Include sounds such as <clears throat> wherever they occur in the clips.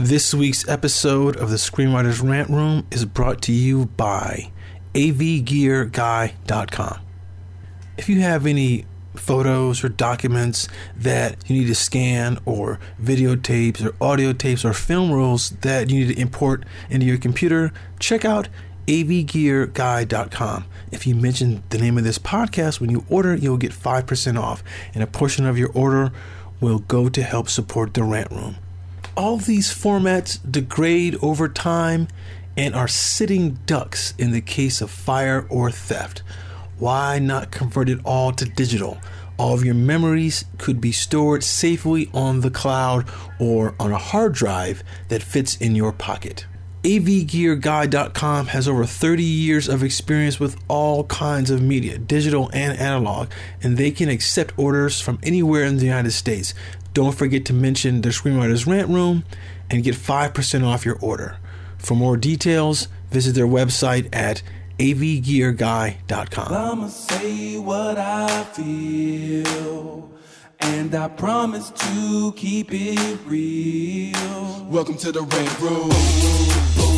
This week's episode of the Screenwriters Rant Room is brought to you by avgearguy.com. If you have any photos or documents that you need to scan or videotapes or audio tapes or film rolls that you need to import into your computer, check out avgearguy.com. If you mention the name of this podcast when you order, you'll get 5% off, and a portion of your order will go to help support the rant room. All these formats degrade over time and are sitting ducks in the case of fire or theft. Why not convert it all to digital? All of your memories could be stored safely on the cloud or on a hard drive that fits in your pocket. AVGearGuy.com has over 30 years of experience with all kinds of media, digital and analog, and they can accept orders from anywhere in the United States. Don't forget to mention the Screenwriters Rant Room and get 5% off your order. For more details, visit their website at avgearguy.com. I'ma say what I feel, and I promise to keep it real. Welcome to the Rant Room.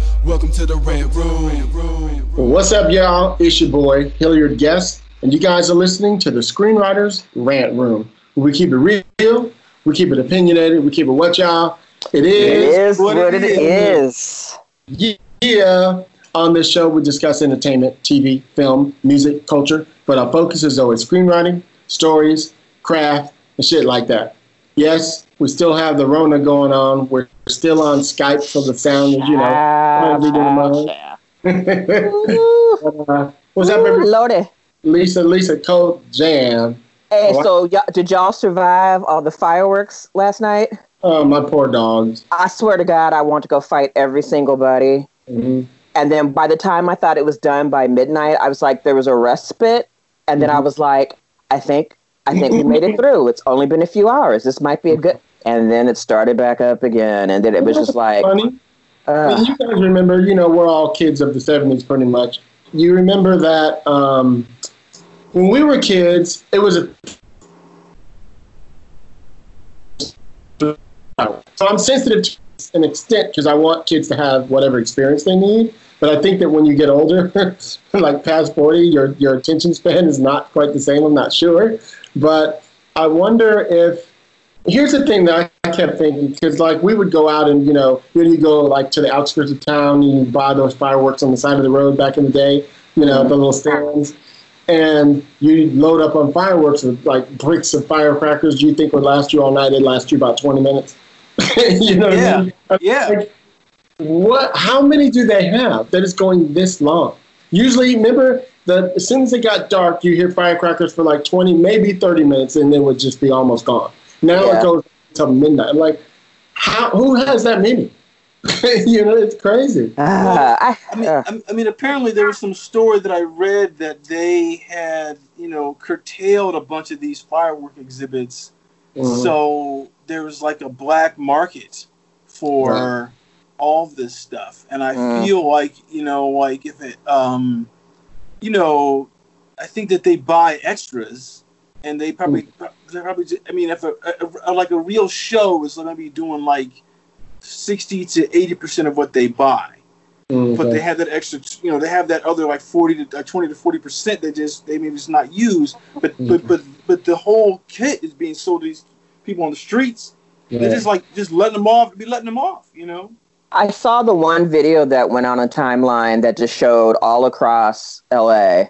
Welcome to the Rant Room. What's up, y'all? It's your boy, Hilliard Guess, and you guys are listening to the Screenwriters Rant Room. We keep it real, we keep it opinionated, we keep it what, y'all? It is, It is what, it is. Yeah. On this show, we discuss entertainment, TV, film, music, culture, but our focus is always screenwriting, stories, craft, and shit like that. Yes, we still have the Rona going on. We're still on Skype, for the sound you know, mine. <laughs> uh, what's up, everybody? Lordy. Lisa, Lisa Code Jam. Hey, so y'all, did y'all survive all the fireworks last night? Oh, my poor dogs. I swear to God, I want to go fight every single buddy. Mhm. And then by the time I thought it was done by midnight, I was like, there was a respite. And then I was like, I think, I think we made it through. It's only been a few hours. This might be a good. And then it started back up again, and then it was just like, Funny. I uh, mean, you guys remember, you know, we're all kids of the 70s pretty much. You remember that um, when we were kids, it was a. So I'm sensitive to an extent because I want kids to have whatever experience they need. But I think that when you get older, <laughs> like past 40, your, your attention span is not quite the same. I'm not sure. But I wonder if here's the thing that I kept thinking because like we would go out and you know you go like to the outskirts of town and you buy those fireworks on the side of the road back in the day you know the little stands and you load up on fireworks with like bricks of firecrackers do you think would last you all night it lasts you about 20 minutes <laughs> you know what I Yeah. mean? Yeah. Like, what how many do they have that is going this long usually remember that as soon as it got dark you hear firecrackers for like 20 maybe 30 minutes and then would just be almost gone now Yeah. it goes to midnight i'm like how who has that many <laughs> you know it's crazy uh, I, I mean, uh, I I mean, apparently there was some story that I read that they had, you know, curtailed a bunch of these firework exhibits, Mhm. so there was like a black market for Right. all this stuff, and I Mm. feel like, you know, like if it, um, you know, I think that they buy extras, and they probably, they probably, I mean, if a, a, a like a real show is going to be doing like sixty to eighty percent of what they buy Mhm. but they have that extra, you know, they have that other like forty to uh, twenty to forty percent that just they maybe just not used, but but but but the whole kit is being sold to these people on the streets. They're just like just letting them off, be letting them off, you know. I saw the one video that went on a timeline that just showed all across LA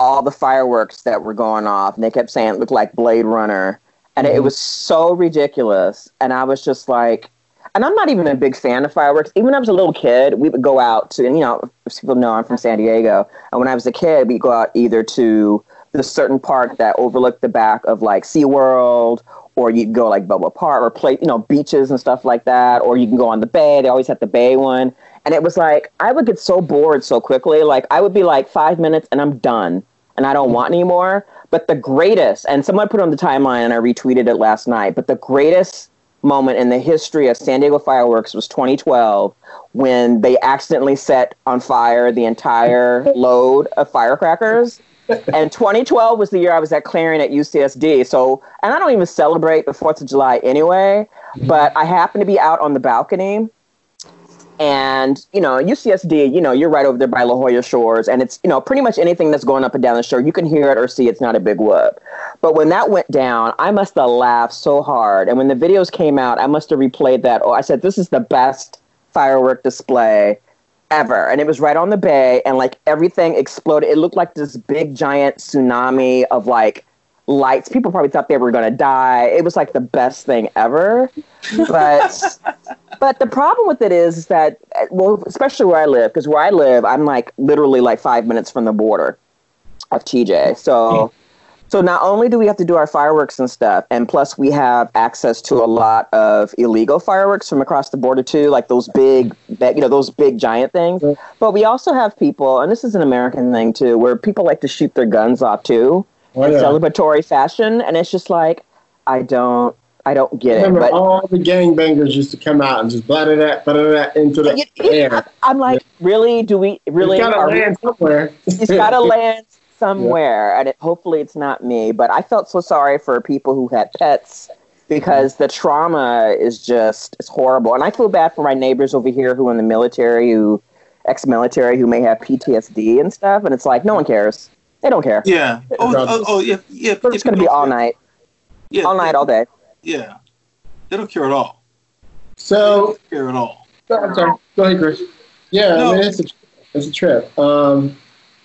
all the fireworks that were going off, and they kept saying it looked like Blade Runner, and it Mhm. was so ridiculous. And I was just like, and I'm not even a big fan of fireworks. Even when I was a little kid, we would go out to, and you know, people know I'm from San Diego, and when I was a kid, we'd go out either to the certain park that overlooked the back of like SeaWorld or you can go like Balboa Park or play, you know, beaches and stuff like that, or you can go on the bay. They always had the bay one. And it was like, I would get so bored so quickly. Like, I would be like five minutes and I'm done and I don't mm-hmm. want any more. But the greatest, and someone put on the timeline and I retweeted it last night, but the greatest moment in the history of San Diego fireworks was 2012 when they accidentally set on fire the entire <laughs> load of firecrackers and 2012 was the year I was at Clarion at UCSD. So, and I don't even celebrate the 4th of July anyway, mm-hmm. but I happened to be out on the balcony. And, you know, UCSD, you know, you're right over there by La Jolla Shores. And it's, you know, pretty much anything that's going up and down the shore, you can hear it or see it's not a big whoop. But when that went down, I must have laughed so hard. And when the videos came out, I must have replayed that. Oh, I said, this is the best firework display ever. And it was right on the bay, and like everything exploded. It looked like this big giant tsunami of like lights. People probably thought they were going to die. It was like the best thing ever. But <laughs> but the problem with it is, is that uh, well, especially where I live, because where I live, I'm like literally like five minutes from the border of TJ. So so not only do we have to do our fireworks and stuff, and plus we have access to a lot of illegal fireworks from across the border too, like those big, you know, those big giant things. But we also have people, and this is an American thing too, where people like to shoot their guns off too oh, in yeah. celebratory fashion, and it's just like, I don't. I don't get Remember, it. But all the gangbangers used to come out and just blah that, blah that into the air. I'm like, yeah. really? Do we really? It's gotta land somewhere. It's gotta <laughs> land somewhere, yeah. and it, hopefully it's not me. But I felt so sorry for people who had pets because the trauma is just it's horrible, and I feel bad for my neighbors over here who are in the military, who ex-military, who may have PTSD and stuff, and it's like no one cares. They don't care. Yeah. Oh, oh, oh yeah, yeah. But it's going to be all night. Yeah. All night, all day. Yeah. They don't care at all. So. care at all. I'm sorry. Go ahead, Chris. Yeah, no. I mean, it's a, it's a trip. Um,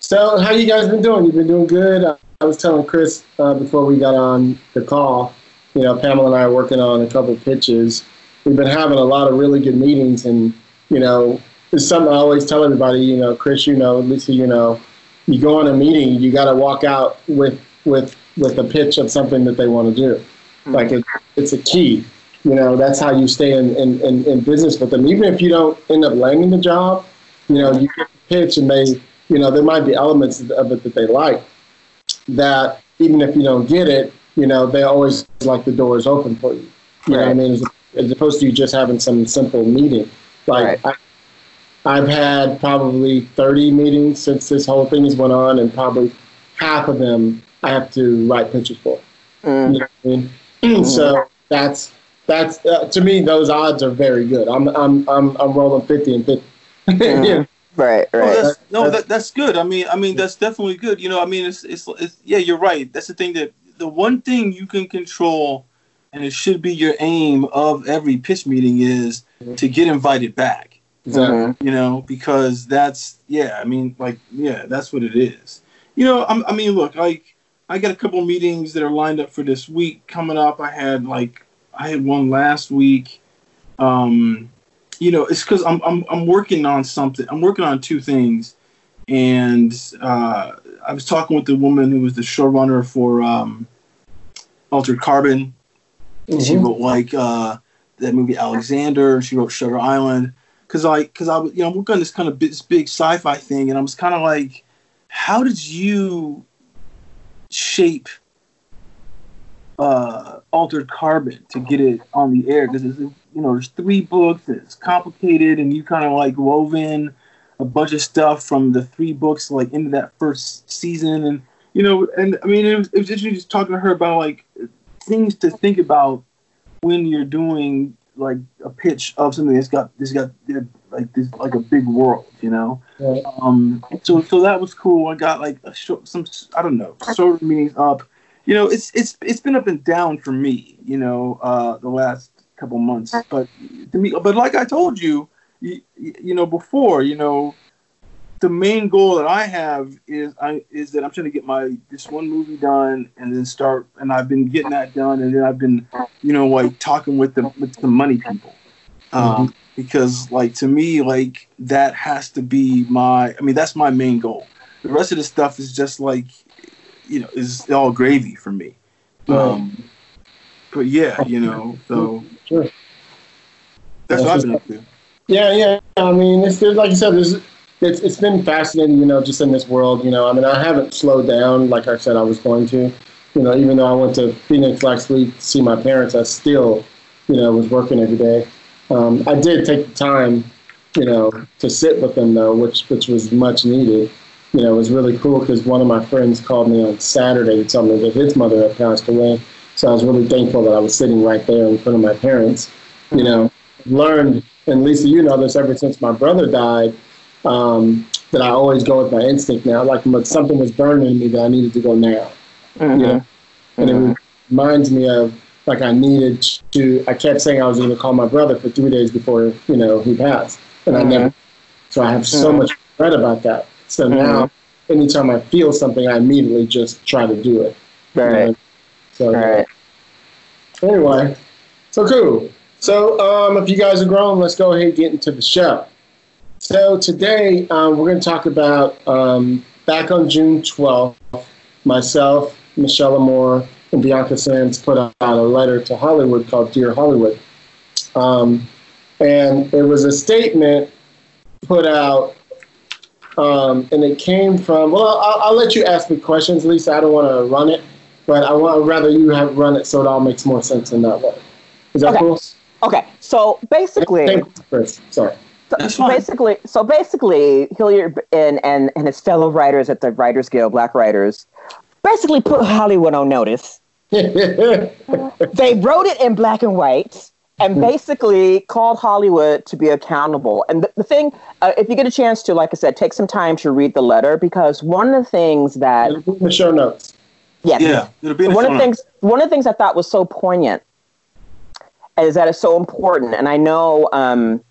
so, how you guys been doing? You've been doing good. I was telling Chris uh, before we got on the call. You know, Pamela and I are working on a couple pitches. We've been having a lot of really good meetings, and you know, it's something I always tell everybody. You know, Chris, you know, Lisa, you know, you go on a meeting, you got to walk out with with with a pitch of something that they want to do. Mm-hmm. Like it, it's a key. You know, that's how you stay in, in, in, in business with them. Even if you don't end up landing the job, you know, you get the pitch and they you know, there might be elements of it that they like that even if you don't get it, you know, they always like the door is open for you. You right. know what I mean? As, as, opposed to you just having some simple meeting. Like right. I, have had probably 30 meetings since this whole thing has went on, and probably half of them I have to write pitches for. Mm. You know I mean? mm. <clears throat> So that's that's uh, to me those odds are very good. I'm I'm I'm I'm rolling 50 and 50. <laughs> Mm. Right, right. Oh, that's, no, that, that's good. I mean, I mean, that's definitely good. You know, I mean, it's, it's, it's, yeah, you're right. That's the thing that the one thing you can control, and it should be your aim of every pitch meeting is to get invited back. Exactly. You know, because that's, yeah, I mean, like, yeah, that's what it is. You know, I'm, I mean, look, like, I got a couple meetings that are lined up for this week coming up. I had like, I had one last week. Um, you know, it's because I'm, I'm I'm working on something. I'm working on two things, and uh, I was talking with the woman who was the showrunner for um, Altered Carbon. Mm-hmm. She wrote like uh, that movie Alexander. She wrote Shutter Island. Cause like, cause I was, you know, I'm working on this kind of big, big sci-fi thing, and I was kind of like, how did you shape uh, Altered Carbon to get it on the air? Because it's you know, there's three books. It's complicated, and you kind of like wove in a bunch of stuff from the three books like into that first season, and you know, and I mean, it was, it was interesting just talking to her about like things to think about when you're doing like a pitch of something that's got this got like this like a big world, you know. Right. Um, so so that was cool. I got like a short, some I don't know sort of meetings up. You know, it's it's it's been up and down for me. You know, uh, the last couple months. But to me, but like I told you, you, you know, before, you know, the main goal that I have is I is that I'm trying to get my this one movie done and then start and I've been getting that done and then I've been you know like talking with the with the money people um, mm-hmm. because like to me like that has to be my I mean that's my main goal the rest of the stuff is just like you know, is all gravy for me. Um, but yeah, you know, so Sure. that's what I've been up to. Yeah, yeah. I mean, it's like you said, there's it's it's been fascinating, you know, just in this world. You know, I mean, I haven't slowed down like I said I was going to. You know, even though I went to Phoenix last week to see my parents, I still, you know, was working every day. Um, I did take the time, you know, to sit with them though, which which was much needed. You know, it was really cool because one of my friends called me on Saturday to tell me that his mother had passed away. So I was really thankful that I was sitting right there in front of my parents. You know, learned, and Lisa, you know this ever since my brother died, um, that I always go with my instinct now. Like something was burning in me that I needed to go now. Mhm. You know? And it reminds me of like I needed to. I kept saying I was going to call my brother for three days before you know he passed, and I never. So I have so much regret about that. So now, anytime I feel something, I immediately just try to do it. you Right. know? So Right. anyway, so cool. So um, if you guys are grown, let's go ahead and get into the show. So today um, we're going to talk about um, back on June 12th, myself, Michelle Amor, and Bianca Sams put out a letter to Hollywood called Dear Hollywood. Um, and it was a statement put out, um, and it came from, well, I'll, I'll let you ask me questions, Lisa. I don't want to run it, but I want rather you have run it so it all makes more sense in that way. Is that Okay. cool? Okay. So basically, Thanks, Chris. Sorry. That's so fine. basically, so basically, Hilliard and, and and his fellow writers at the Writers Guild, Black writers, basically put Hollywood on notice. <laughs> They wrote it in black and white and basically called Hollywood to be accountable. And the, the thing, uh, if you get a chance to, like I said, take some time to read the letter because one of the things that in the show notes. Yes, Yeah, it'll be one of the things one of the things I thought was so poignant is that it's so important, and I know um,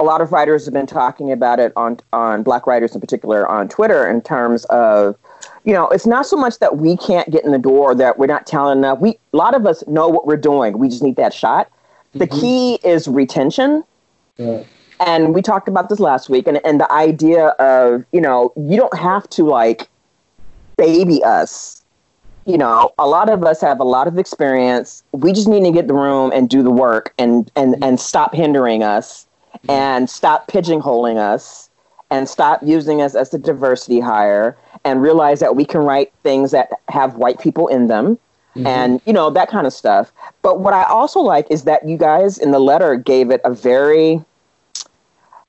a lot of writers have been talking about it on on Black writers in particular on Twitter in terms of you know it's not so much that we can't get in the door that we're not telling enough. We a lot of us know what we're doing. We just need that shot. The key is retention. Yeah. And we talked about this last week, and, and the idea of, you know, you don't have to like baby us. You know, a lot of us have a lot of experience. We just need to get the room and do the work and, and, mm-hmm. and stop hindering us mm-hmm. and stop pigeonholing us and stop using us as a diversity hire and realize that we can write things that have white people in them mm-hmm. and you know that kind of stuff. But what i also like is that you guys in the letter gave it a very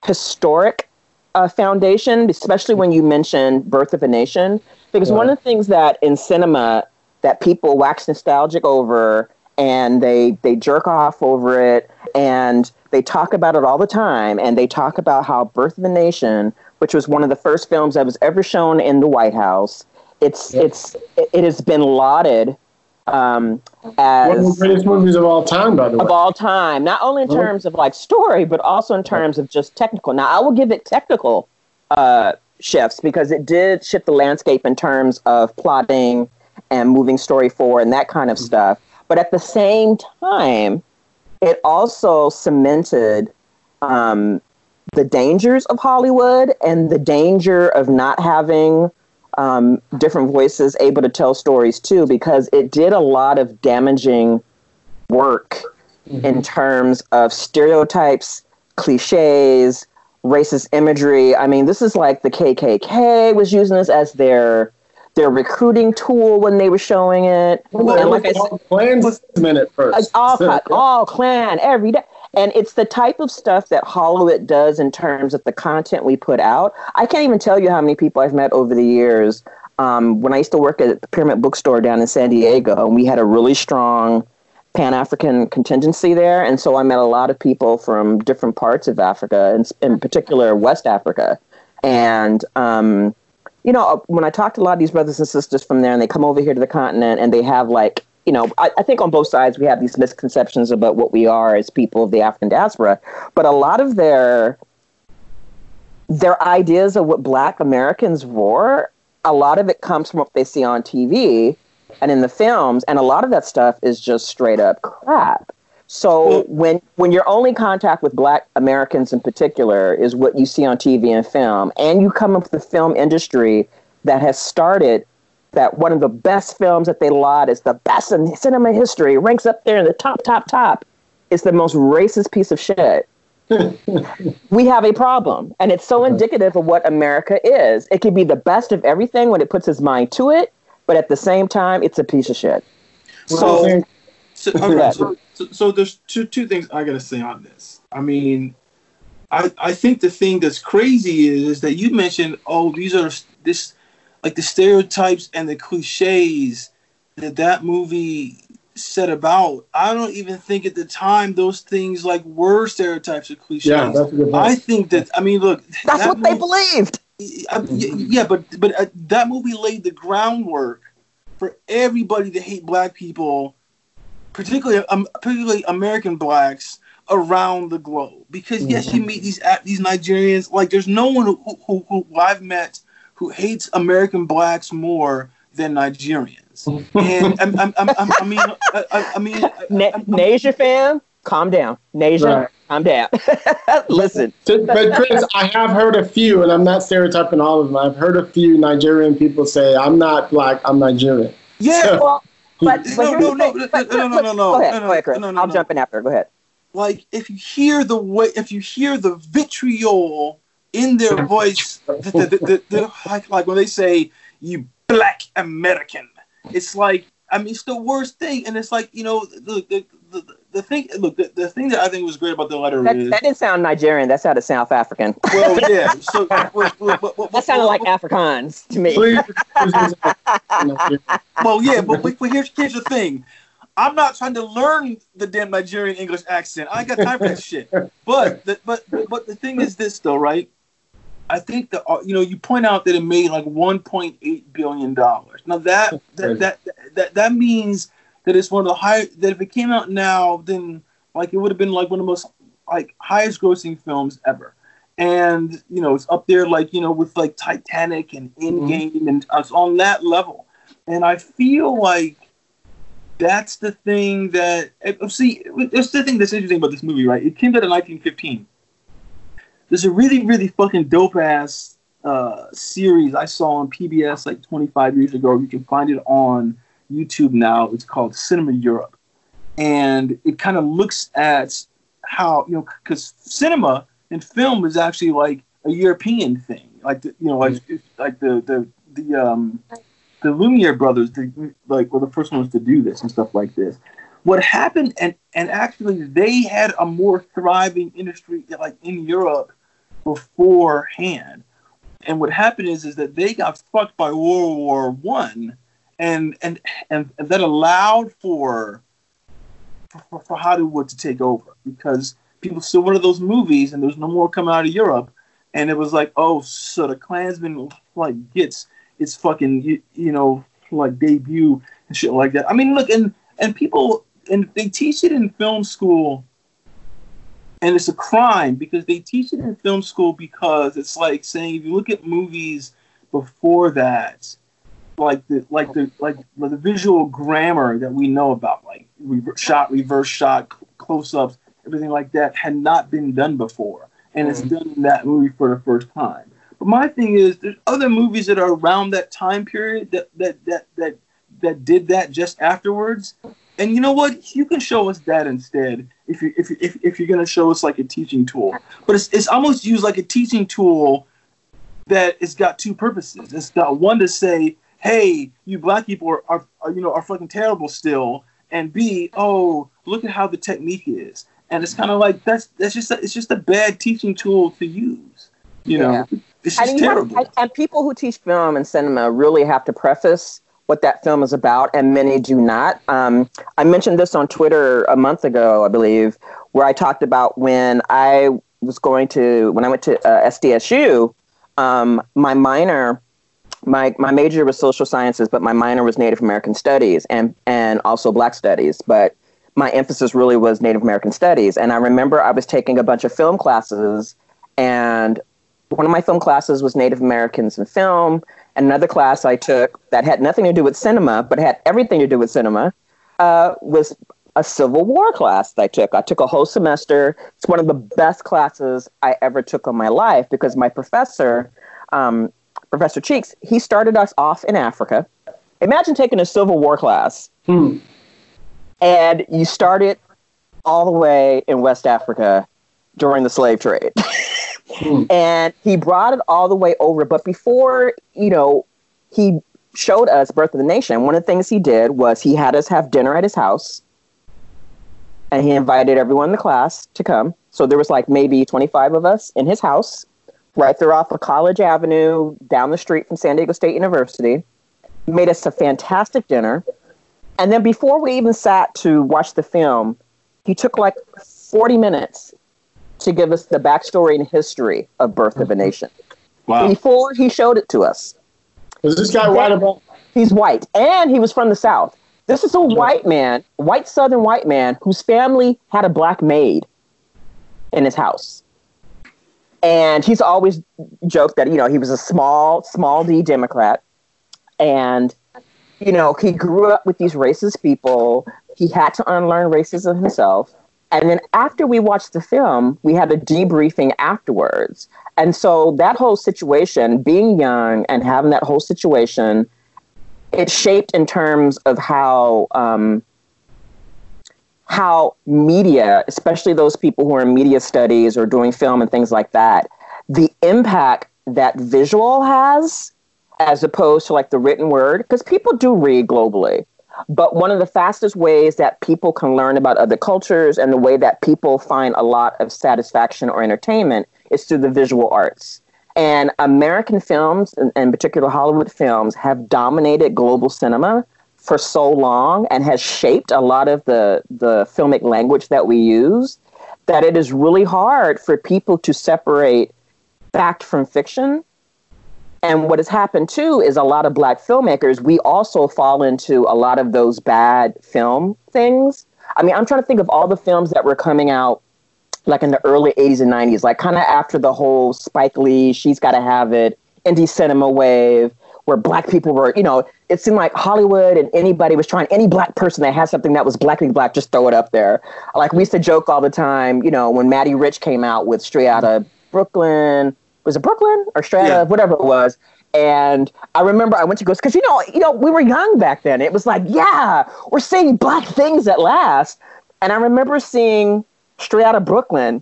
historic uh, foundation especially when you mentioned birth of a nation because one of the things that in cinema that people wax nostalgic over and they they jerk off over it and they talk about it all the time and they talk about how birth of a nation which was one of the first films that was ever shown in the white house it's it's it, it has been lauded um, One as of the greatest movies of all time, by the way. of all time, not only in Mhm. terms of like story, but also in terms of just technical. Now, I will give it technical uh, shifts because it did shift the landscape in terms of plotting and moving story forward and that kind of stuff. But at the same time, it also cemented um, the dangers of Hollywood and the danger of not having um, different voices able to tell stories too, because it did a lot of damaging work in terms of stereotypes, cliches, racist imagery. I mean, this is like the KKK was using this as their their recruiting tool when they were showing it. Well, and like I said, all Klansmen at first. all clan, all clan every day. And it's the type of stuff that Hollywood does in terms of the content we put out. I can't even tell you how many people I've met over the years. Um, when I used to work at the Pyramid Bookstore down in San Diego, and we had a really strong Pan African contingency there, and so I met a lot of people from different parts of Africa, and in particular West Africa. And um, you know, when I talk to a lot of these brothers and sisters from there, and they come over here to the continent, and they have like you know, I, I, think on both sides we have these misconceptions about what we are as people of the African diaspora, but a lot of their their ideas of what Black Americans were, a lot of it comes from what they see on TV and in the films, and a lot of that stuff is just straight up crap. So when when your only contact with Black Americans in particular is what you see on TV and film, and you come up with a film industry that has started that one of the best films that they laud is the best in cinema history, ranks up there in the top, top, top, is the most racist piece of shit. <laughs> we have a problem. And it's so uh-huh. indicative of what America is. It can be the best of everything when it puts its mind to it, but at the same time, it's a piece of shit. So, so, okay, so, so, so there's two, two things I got to say on this. I mean, I, I think the thing that's crazy is, is that you mentioned, oh, these are this like the stereotypes and the cliches that that movie set about. I don't even think at the time those things like were stereotypes or cliches. Yeah, that's a good point. I think that I mean, look, That's that what they believed. I- yeah, but but uh, that movie laid the groundwork for everybody to hate black people, particularly um, particularly American blacks around the globe. Because yes, you mm-hmm. meet these these Nigerians. Like, there's no one who, who, who I've met who hates American blacks more than Nigerians. <laughs> and I'm, I'm, I'm, I mean, I, I- I mean, uh, Na- I'm- I'm- Nasia fam, calm down. Nasia, Right. calm down. <laughs> Listen, So- but Chris, I have heard a few, and I'm not stereotyping all of them. I've heard a few Nigerian people say, "I'm not black, I'm Nigerian." yeah. well, but, but No, no, no, thing. no, But- no, no, but- no, no, Go ahead, no, go ahead, Chris. no, no, I'll no. jump in after. Go ahead. like if you hear the way if you hear the vitriol in their voice the, the, the, the, like, like when they say you black american it's like i mean it's the worst thing and it's like you know the the, the, the thing look the, the thing that i think was great about the letter That, is that didn't sound Nigerian. That sounded South African. well <laughs> yeah so well, well, well, well, That sounded like Afrikaans to me. Please, <laughs> excuse me. well yeah but, but, but here's, here's the thing i'm not trying to learn the damn nigerian english accent i ain't got time for that shit but the, but but the thing is this though, right? I think that uh, you know you point out that it made like 1.8 billion dollars. Now that that, that that that means that it's one of the high that if it came out now, then like it would have been like one of the most like highest grossing films ever. And you know it's up there like you know with like Titanic and Endgame and it's on that level. And I feel like that's the thing that uh, see. That's the thing that's interesting about this movie, right? It came out in 1915. There's a really, really fucking dope ass uh, series I saw on PBS like 25 years ago. You can find it on YouTube now. It's called Cinema Europe, and it kind of looks at how you know because cinema and film is actually like a European thing, like the, you know, like like the the the um the Lumiere brothers, the, like, were the first ones to do this and stuff like this. What happened, and and actually, they had a more thriving industry, like in Europe, beforehand. And what happened is, is that they got fucked by World War One, and and and that allowed for, for for Hollywood to take over because people still wanted those movies, and there's no more coming out of Europe, and it was like, oh, so the Klansman like gets its fucking you, you know like debut and shit like that. I mean, look, and and people and they teach it in film school, and it's a crime because they teach it in film school because it's like saying if you look at movies before that, like the like the like the visual grammar that we know about, like rever- shot, reverse shot, close ups, everything like that, had not been done before, and it's mm-hmm. done in that movie for the first time. But my thing is, there's other movies that are around that time period that that that that that did that just afterwards. And you know what? You can show us that instead if you if you, if, if you're gonna show us like a teaching tool. But it's it's almost used like a teaching tool that it's got two purposes. It's got one to say, hey, you black people are, are, are you know are fucking terrible still, and B, oh, look at how the technique is. And it's kind of like that's that's just a, it's just a bad teaching tool to use. You know, Yeah. it's And, just have- terrible. and- and people who teach film and cinema really have to preface what that film is about, and many do not. Um, I mentioned this on Twitter a month ago, I believe, where I talked about when I was going to when I went to uh, SDSU. Um, my minor, my my major was social sciences, but my minor was Native American studies and and also Black studies, but my emphasis really was Native American studies. And I remember I was taking a bunch of film classes, and one of my film classes was Native Americans in film. Another class I took that had nothing to do with cinema, but had everything to do with cinema, uh, was a Civil War class that I took. I took a whole semester. It's one of the best classes I ever took in my life because my professor, um, Professor Cheeks, he started us off in Africa Imagine taking a Civil War class Hmm. and you started all the way in West Africa during the slave trade. Hmm. <laughs> and he brought it all the way over. But before, you know, he showed us Birth of the Nation, one of the things he did was he had us have dinner at his house. And he invited everyone in the class to come. So there was like maybe 25 of us in his house, right there off of College Avenue, down the street from San Diego State University. Made us a fantastic dinner. And then before we even sat to watch the film, he took like 40 minutes to give us the backstory and history of Birth of a mm-hmm. Nation Wow. before he showed it to us. Was this guy white about? He's white and he was from the South. This is a white man, white Southern white man, whose family had a black maid in his house. And he's always joked that, you know, he was a small, small D Democrat. And, you know, he grew up with these racist people. He had to unlearn racism himself. And then after we watched the film, we had a debriefing afterwards. And so that whole situation, being young and having that whole situation, it shaped in terms of how um, how media, especially those people who are in media studies or doing film and things like that, the impact that visual has as opposed to like the written word, because people do read globally. But one of the fastest ways that people can learn about other cultures and the way that people find a lot of satisfaction or entertainment is through the visual arts. And American films, and in particular Hollywood films, have dominated global cinema for so long and has shaped a lot of the, the filmic language that we use that it is really hard for people to separate fact from fiction. And what has happened too is a lot of black filmmakers, we also fall into a lot of those bad film things. I mean, I'm trying to think of all the films that were coming out like in the early 80s and 90s, like kind of after the whole Spike Lee, She's Gotta Have It, indie cinema wave, where black people were, you know, it seemed like Hollywood and anybody was trying, any black person that had something that was blackly black, just throw it up there. Like we used to joke all the time, you know, when Matty Rich came out with Straight Outta Brooklyn, was it Brooklyn or Straight Out of whatever it was. And I remember I went to go because you know, you know, we were young back then. It was like, yeah, we're seeing black things at last. And I remember seeing Straight Outta Brooklyn,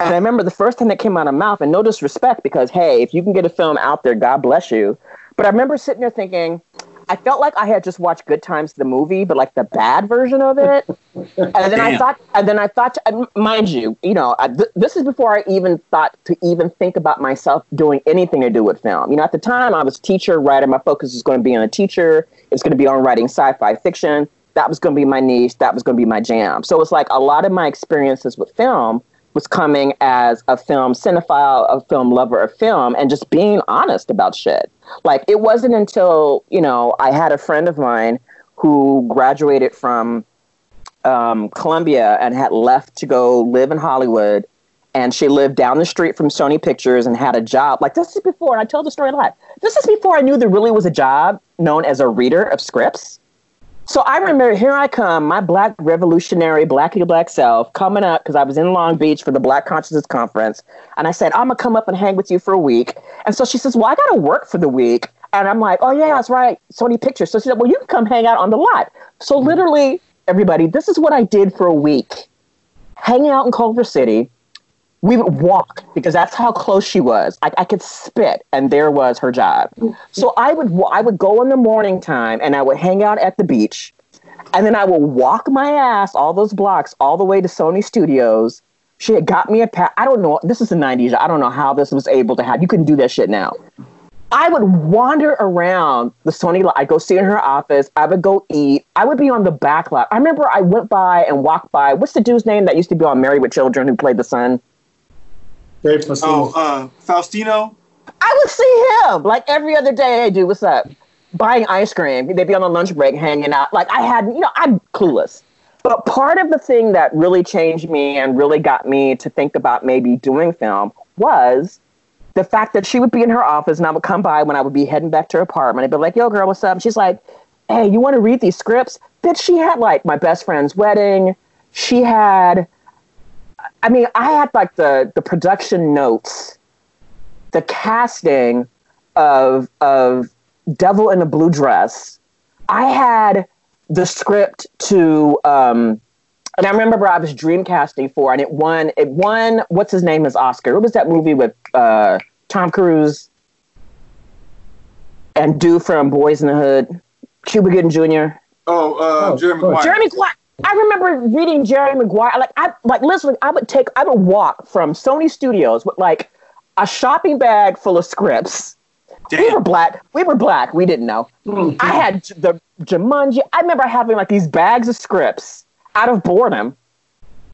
and I remember the first thing that came out of my mouth, and no disrespect, because hey, if you can get a film out there, God bless you. But I remember sitting there thinking, I felt like I had just watched Good Times the movie, but like the bad version of it. <laughs> And then I thought, and then I thought, and mind you, you know, I, th- this is before I even thought to even think about myself doing anything to do with film. You know, at the time I was teacher, writer. My focus was going to be on a teacher. It's going to be on writing sci-fi fiction. That was going to be my niche. That was going to be my jam. So it's like a lot of my experiences with film was coming as a film cinephile, a film lover of film, and just being honest about shit. Like it wasn't until you know I had a friend of mine who graduated from um, Columbia and had left to go live in Hollywood. And she lived down the street from Sony Pictures and had a job. Like this is before, and I told the story a lot. This is before I knew there really was a job known as a reader of scripts. So I remember here I come, my black revolutionary, blacky black self, coming up because I was in Long Beach for the Black Consciousness Conference. And I said, I'm going to come up and hang with you for a week. And so she says, Well, I got to work for the week. And I'm like, Oh, yeah, that's right. Sony Pictures. So she said, Well, you can come hang out on the lot. So mm-hmm. literally, everybody, this is what I did for a week hanging out in Culver City. We would walk because that's how close she was. I, I could spit, and there was her job. Mm-hmm. So I would I would go in the morning time, and I would hang out at the beach, and then I would walk my ass all those blocks all the way to Sony Studios. She had got me a pass. I don't know. This is the '90s. I don't know how this was able to happen. You couldn't do that shit now. I would wander around the Sony lot. I'd go see her in her office. I would go eat. I would be on the back lot. I remember I went by and walked by. What's the dude's name that used to be on Married with Children who played the son? Dave Faustino. Oh, uh, Faustino. I would see him like every other day. Hey, dude, what's up? Buying ice cream. They'd be on the lunch break hanging out. Like I had, you know, I'm clueless. But part of the thing that really changed me and really got me to think about maybe doing film was the fact that she would be in her office and I would come by when I would be heading back to her apartment. I'd be like, yo, girl, what's up? And she's like, hey, you want to read these scripts? Bitch, she had like my best friend's wedding. She had, I mean, I had like the, the production notes, the casting of, of Devil in a Blue Dress. I had the script to, um, and I remember I was dreamcasting for, and it won. It won. What's his name? Is Oscar? What was that movie with uh, Tom Cruise and dude from Boyz n the Hood, Cuba Gooding Jr. Oh, uh, Oh, Jerry of Jeremy Maguire. I remember reading Jerry Maguire. Like I like literally, I would take, I would walk from Sony Studios with like a shopping bag full of scripts. We were black. We were black. We didn't know. Mm-hmm. I had the Jumanji. I remember having like these bags of scripts out of boredom,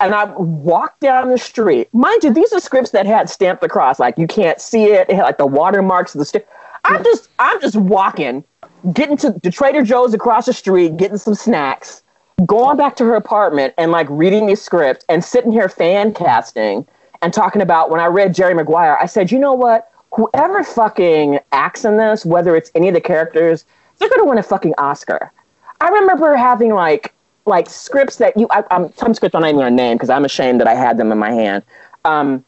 and I walked down the street. Mind you, these are scripts that had stamped across, like you can't see it. It had like the watermarks of the. St- I'm mm. just, I'm just walking, getting to the Trader Joe's across the street, getting some snacks, going back to her apartment, and like reading these scripts and sitting here fan casting and talking about when I read Jerry Maguire. I said, you know what? Whoever fucking acts in this, whether it's any of the characters, they're gonna win a fucking Oscar. I remember having like like scripts that you I, I'm some scripts I'm not even gonna name because I'm ashamed that I had them in my hand. Um,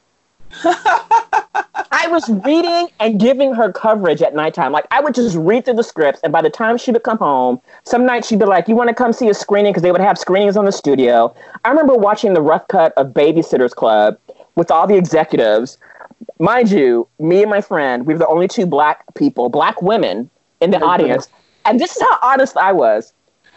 <laughs> I was reading and giving her coverage at nighttime. Like I would just read through the scripts, and by the time she would come home, some nights she'd be like, "You want to come see a screening?" Because they would have screenings on the studio. I remember watching the rough cut of Babysitters Club with all the executives. Mind you, me and my friend, we were the only two black people, black women in the mm-hmm. audience, and this is how honest I was.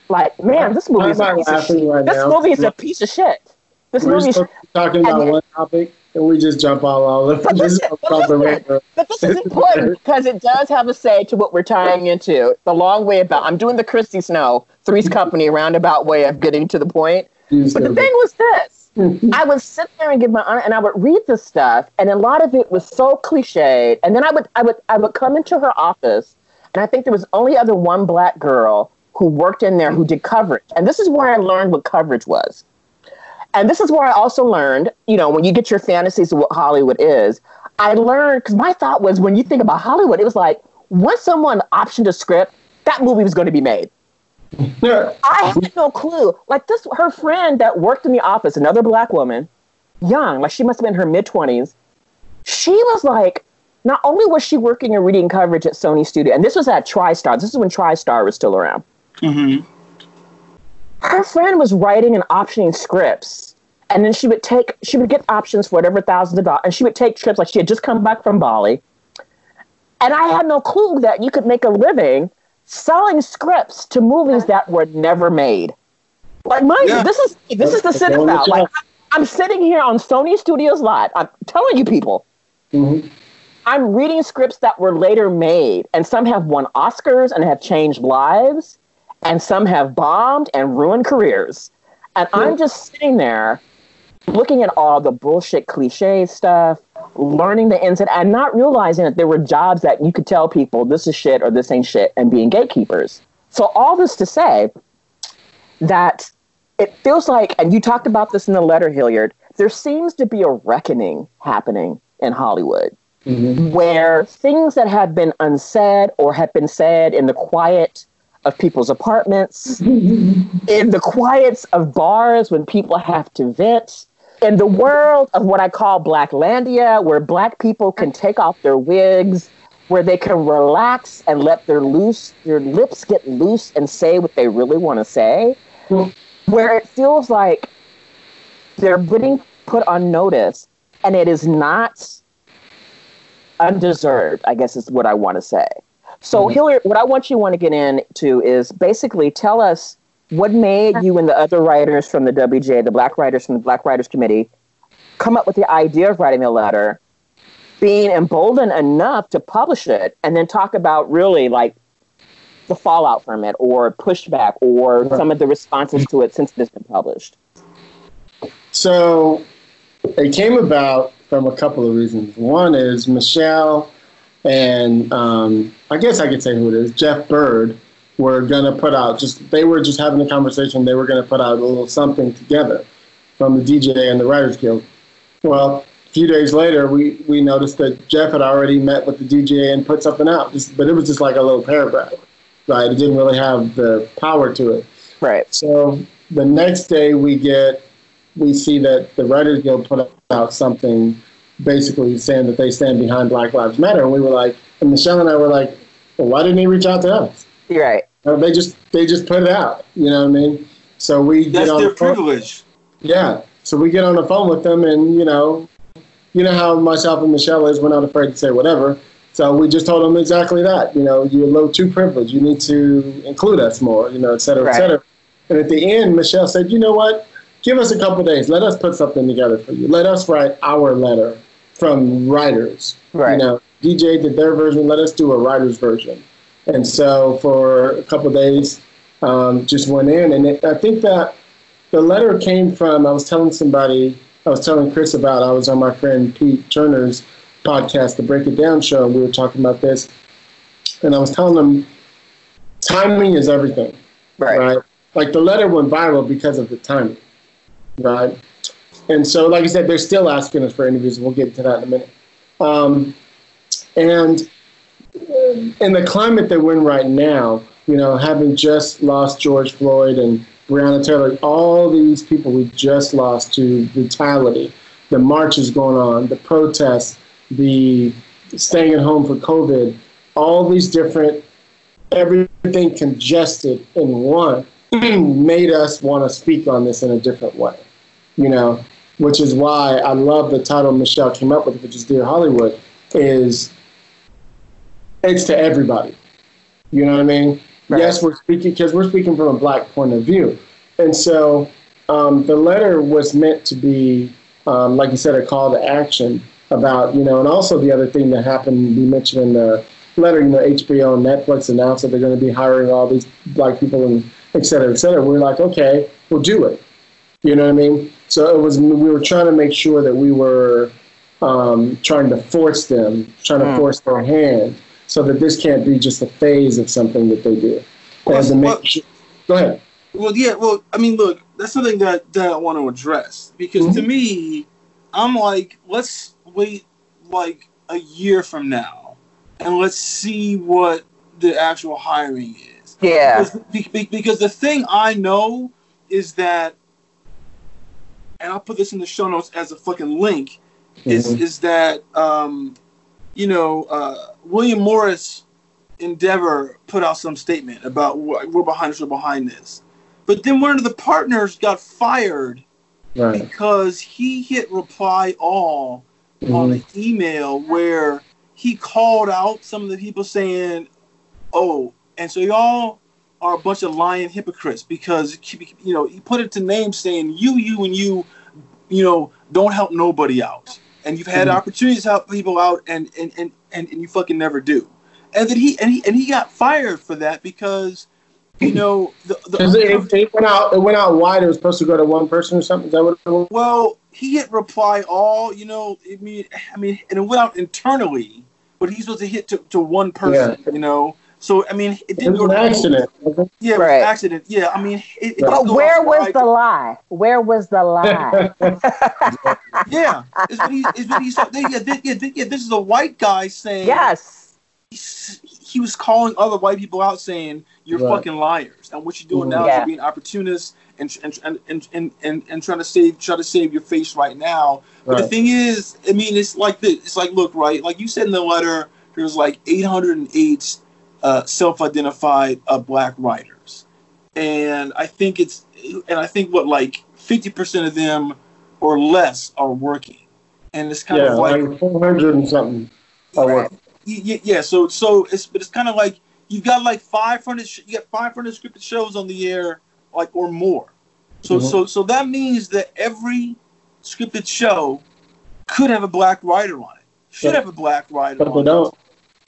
Like, man, this movie is a piece of shit. right This now. movie is a piece of shit. This We're movie is be talking about one topic, and we just jump all over. But <laughs> This is but about the listen. But this is important because it does have a say to what we're tying into. The long way about. I'm doing the Chrissy Snow Three's Company roundabout way of getting to the point. Use But the thing was this. <laughs> I would sit there and give my honor, and I would read this stuff, and a lot of it was so cliched. And then I would, I would, I would come into her office, and I think there was only other one black girl who worked in there who did coverage. And this is where I learned what coverage was. And this is where I also learned, you know, when you get your fantasies of what Hollywood is, I learned because my thought was when you think about Hollywood, it was like once someone optioned a script, that movie was going to be made. <laughs> Yeah. I had no clue. Like this, her friend that worked in the office, another black woman, young, like she must have been in her mid twenties. She was like, not only was she working and reading coverage at Sony Studio, and this was at TriStar. This is when TriStar was still around. Mm-hmm. Her friend was writing and optioning scripts, and then she would take, she would get options for whatever thousands of dollars, and she would take trips. Like she had just come back from Bali, and I had no clue that you could make a living selling scripts to movies that were never made. Like mind Yeah. you, this is this is the only. Like. I'm sitting here on Sony Studios lot. I'm telling you people, Mhm. I'm reading scripts that were later made, and some have won Oscars and have changed lives, and some have bombed and ruined careers. And I'm just sitting there looking at all the bullshit cliche stuff, learning the ins and and not realizing that there were jobs that you could tell people this is shit or this ain't shit and being gatekeepers. So all this to say that it feels like, and you talked about this in the letter, Hilliard, there seems to be a reckoning happening in Hollywood Mhm. where things that have been unsaid or have been said in the quiet of people's apartments, <laughs> in the quiets of bars when people have to vent, in the world of what I call Blacklandia, where black people can take off their wigs, where they can relax and let their loose their lips get loose and say what they really want to say, where it feels like they're getting put on notice and it is not undeserved, I guess is what I want to say. So, mm-hmm. Hillary, what I want you want to get into is basically tell us what made you and the other writers from the WJ, the black writers from the Black Writers Committee, come up with the idea of writing a letter, being emboldened enough to publish it, and then talk about really like the fallout from it or pushback or some of the responses to it since it has been published. So it came about from a couple of reasons. One is Michelle and um, I guess I could say who it is, Jeff Bird, were going to put out just, they were just having a conversation. They were going to put out a little something together from the DJ and the Writers Guild. Well, a few days later, we, we noticed that Jeff had already met with the DJ and put something out, just, but it was just like a little paragraph, right? It didn't really have the power to it. Right. So the next day we get, we see that the Writers Guild put out something basically saying that they stand behind Black Lives Matter. And we were like, and Michelle and I were like, well, why didn't he reach out to us? You're right. Uh, they just they just put it out. You know what I mean? So we That's get on their the phone- privilege. Yeah. So we get on the phone with them, and you know, you know how myself and Michelle is. We're not afraid to say whatever. So we just told them exactly that. You know, you're a little too privileged. You need to include us more. You know, et cetera, et cetera. And at the end, Michelle said, "You know what? Give us a couple days. Let us put something together for you. Let us write our letter from writers. Right. You know, DJ did their version. Let us do a writer's version." And so for a couple days, um, just went in, and it, I think that the letter came from I was telling somebody I was telling Chris about I was on my friend Pete Turner's podcast, the Break It Down show, and we were talking about this, and I was telling them timing is everything, Right. right? Like the letter went viral because of the timing, right? And so, like I said, they're still asking us for interviews. We'll get to that in a minute. Um, and in the climate that we're in right now, you know, having just lost George Floyd and Breonna Taylor, all these people we just lost to brutality, the marches going on, the protests, the staying at home for COVID, all these different, everything congested in one <clears throat> made us want to speak on this in a different way, you know, which is why I love the title Michelle came up with, which is Dear Hollywood, is it's to everybody. You know what I mean? Right. Yes, we're speaking because we're speaking from a black point of view, and so um, the letter was meant to be, um, like you said, a call to action about you know, and also the other thing that happened we mentioned in the letter, you know, HBO and Netflix announced that they're going to be hiring all these black people and et cetera, et cetera. We're like, okay, we'll do it. You know what I mean? So it was we were trying to make sure that we were um, trying to force them, trying to Mm. force their hand, so that this can't be just a phase of something that they do. Well, And to well- sure- go ahead. Well, yeah. Well, I mean, look, that's something that, that I want to address because to me, I'm like, let's wait like a year from now, and let's see what the actual hiring is. Yeah. Because, be- be- because the thing I know is that, and I'll put this in the show notes as a fucking link, is Mhm. is that um, you know uh, William Morris Endeavor put out some statement about we're behind this, we're behind this, but then one of the partners got fired Right. because he hit reply all on Mhm. an email where he called out some of the people saying, "Oh, and so y'all are a bunch of lying hypocrites because you know he put it to name saying you, you, and you, you know, don't help nobody out, and you've had Mhm. opportunities to help people out, and and, and and and you fucking never do." And then he and he and he got fired for that because, you <clears throat> know, the, the it, it, went out. It went out wide. It was supposed to go to one person or something. Is that what it was? Well, he hit reply all, you know. I mean, I mean, and it went out internally, but he's supposed to hit to, to one person, you know. So I mean, it It didn't was go an to accident. wasn't Yeah, Right. an accident. Yeah, I mean, it, it But didn't But go where was wide. the lie? Where was the <laughs> lie? Yeah, it's what he, it's what he said. Yeah, thi- yeah, thi- yeah, this is a white guy saying. yes. He, he was calling other white people out, saying you're Right. fucking liars, and what you're doing mm-hmm. now is you're being opportunists and and, and, and, and, and and trying to save try to save your face right now. But the thing is, I mean, it's like this. It's like, look, right? Like you said in the letter, there's like 808 uh, self-identified uh, black writers, and I think it's, and I think what like 50% of them or less are working, and it's kind Yeah, of like, like 400 and something. Right. yeah, yeah. So, so it's, but it's kind of like you've got like 500, you got 500 scripted shows on the air, like or more. So, Mhm. so, so that means that every scripted show could have a black writer on it. Should Yeah. have a black writer But they don't.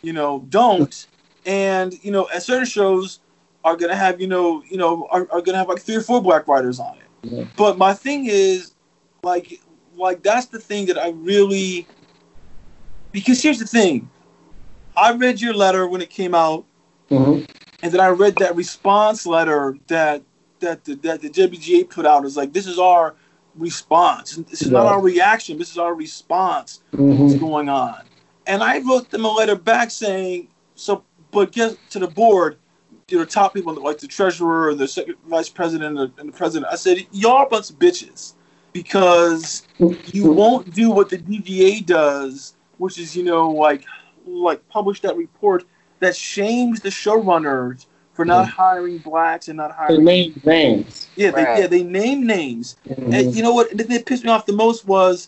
You know, don't. And you know, and certain shows are gonna have you know, you know, are, are gonna have like three or four black writers on it. Yeah. But my thing is, like, like that's the thing that I really. Because here's the thing, I read your letter when it came out, Mhm. and then I read that response letter that that the, that the WGA put out. Is like this is our response. This is not our reaction. This is our response to what's going on. And I wrote them a letter back saying, so, but get to the board, you know, top people like the treasurer and the second vice president and the, and the president. I said, y'all are a bunch of bitches because you won't do what the DGA does, which is, you know, like, like publish that report that shames the showrunners for not hiring blacks and not They hiring. name names. Yeah, they, Right. yeah, they name names. Mhm. And you know what? The thing that pissed me off the most was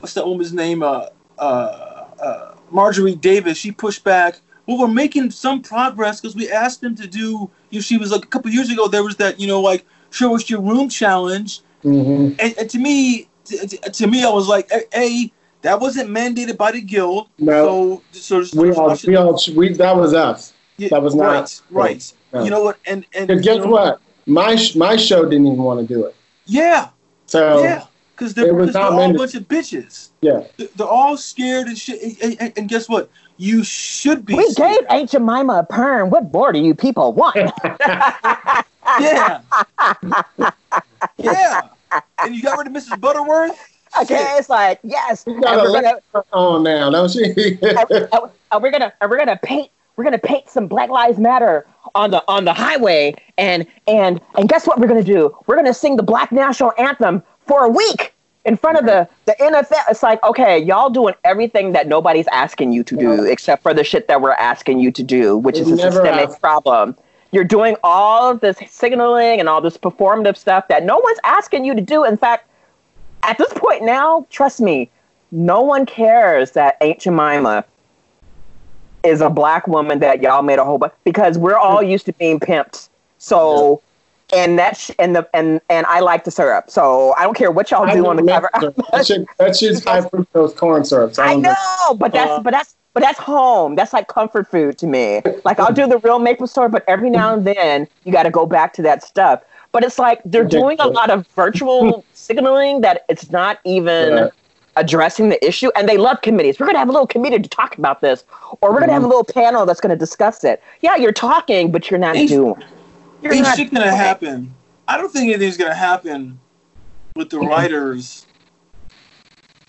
what's that woman's name? Uh, uh, uh, Marjorie David. She pushed back. Well, we're making some progress because we asked them to do. You know, she was like a couple years ago. There was that you know like show us your room challenge, Mhm. and, and to me, to, to- me, I was like, a, that wasn't mandated by the guild. No. So, so, We all, we all, we, that was us. yeah, that was not- right. Right. No. You know what? And and guess know, what? My my show didn't even want to do it. Yeah. So Yeah. Because they're, was they're all a bunch of bitches. yeah, They're- They're all scared and shit. And, and, and guess what? You should be. We scared. gave Aunt Jemima a perm. What more do you people want? <laughs> Yeah. yeah. And you got rid of Mrs. Butterworth? okay, it's like yes, you got a gonna on now, don't you? and- and we're gonna and we're gonna paint we're gonna paint some Black Lives Matter on the on the highway and and and guess what we're gonna do? We're gonna sing the Black National Anthem for a week in front of the the NFL. It's like okay, y'all doing everything that nobody's asking you to do except for the shit that we're asking you to do, which is a systemic asked. problem. You're doing all of this signaling and all this performative stuff that no one's asking you to do. In fact, at this point now, trust me, no one cares that Aunt Jemima is a black woman that y'all made a whole bunch because we're all used to being pimped. So, and that's and the and and I like the syrup. So I don't care what y'all do on the cover. <laughs> that shit, that shit's high fructose corn syrup. So I don't know, but that's Uh, but that's but that's home. That's like comfort food to me. Like I'll do the real maple syrup, but every now and then you got to go back to that stuff. But it's like they're doing a lot of virtual signaling that it's not even Yeah. addressing the issue. And they love committees. We're gonna have a little committee to talk about this, or we're gonna have a little panel that's gonna discuss it. Yeah, you're talking, but you're not doing. Ain't shit gonna happen. I don't think anything's gonna happen with the writers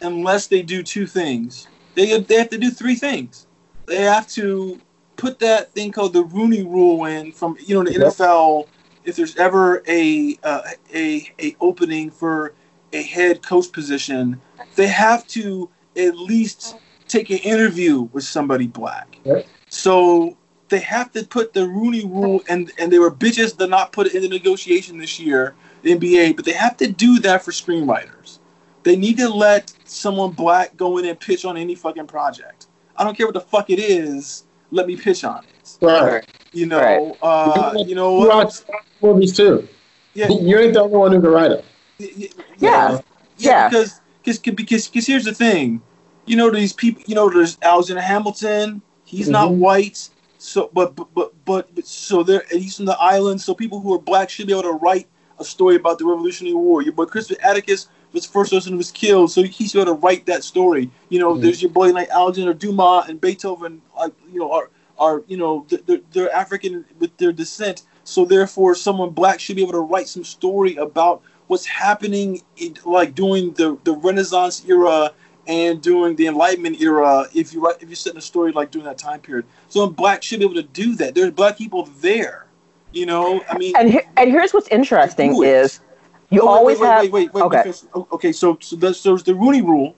unless they do two things. They they have to do three things. They have to put that thing called the Rooney Rule in from you know the Yep. NFL. If there's ever a uh, a a opening for a head coach position, they have to at least take an interview with somebody black. Yep. So they have to put the Rooney Rule, and and they were bitches to not put it in the negotiation this year, the MBA. But they have to do that for screenwriters. They need to let someone black go in and pitch on any fucking project. I don't care what the fuck it is. Let me pitch on it. Right. You know, Right. uh, you know You what? watch movies too. Yeah, You ain't the only one who can write them. y- y- Yeah. yeah, Yeah. Because because because because here's the thing, you know these people. You know there's Alexander Hamilton. He's not Mhm. white. So but but but but, so there and he's from the island. So people who are black should be able to write a story about the Revolutionary War. Your boy Crispus Attucks was the first person who was killed, so he's able to write that story. You know, Mhm. there's your boy like Alexander Dumas and Beethoven. Like you know are are you know they're, they're African with their descent. So therefore, someone black should be able to write some story about what's happening, in, like during the the Renaissance era and during the Enlightenment era. If you write, if you're setting a story like during that time period, so black should be able to do that. There's black people there. You know, I mean, And he- and here's what's interesting is you Oh, always wait, have wait, wait, wait, okay. because- okay. So, so there's, there's the Rooney Rule.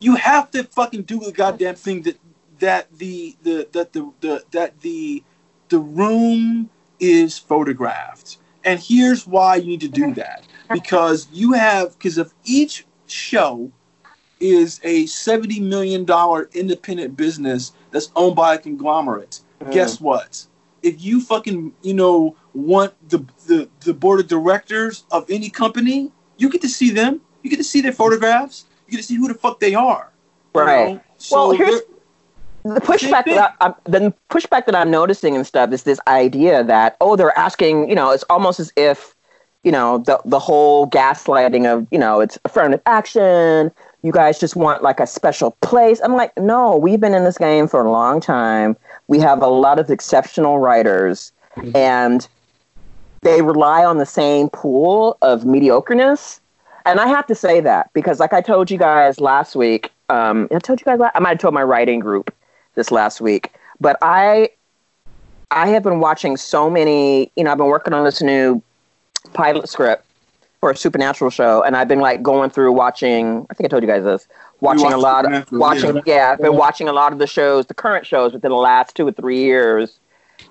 You have to fucking do the goddamn thing that that the the that the, the that the the room is photographed. And here's why you need to do that because you have because if each show is a seventy million dollar independent business that's owned by a conglomerate. Mm. Guess what? If you fucking you know want the, the the board of directors of any company, you get to see them. You get to see their photographs. You get to see who the fuck they are. you Right. know? So Well, here's- the pushback thing. that I, I'm, the pushback that I'm noticing and stuff is this idea that oh they're asking you know it's almost as if you know the the whole gaslighting of you know it's affirmative action you guys just want like a special place? I'm like no we've been in this game for a long time. We have a lot of exceptional writers and they rely on the same pool of mediocreness. And I have to say that because, like I told you guys last week, um, I told you guys, I might have told my writing group this last week, but I, I have been watching so many. You know, I've been working on this new pilot script for a supernatural show, and I've been like going through watching. I think I told you guys this. Watching a lot, of, watching, yeah. yeah, I've been watching a lot of the shows, the current shows within the last two or three years,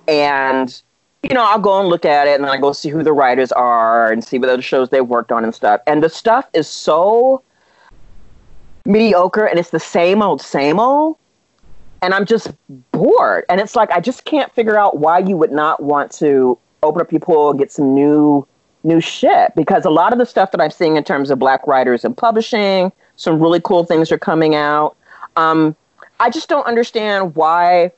and you know, I'll go and look at it, and then I go see who the writers are and see what other shows they've worked on and stuff. And the stuff is so mediocre, and it's the same old, same old. And I'm just bored. And it's like I just can't figure out why you would not want to open up your pool and get some new new shit. Because a lot of the stuff that I'm seeing in terms of black writers and publishing, some really cool things are coming out. Um, I just don't understand why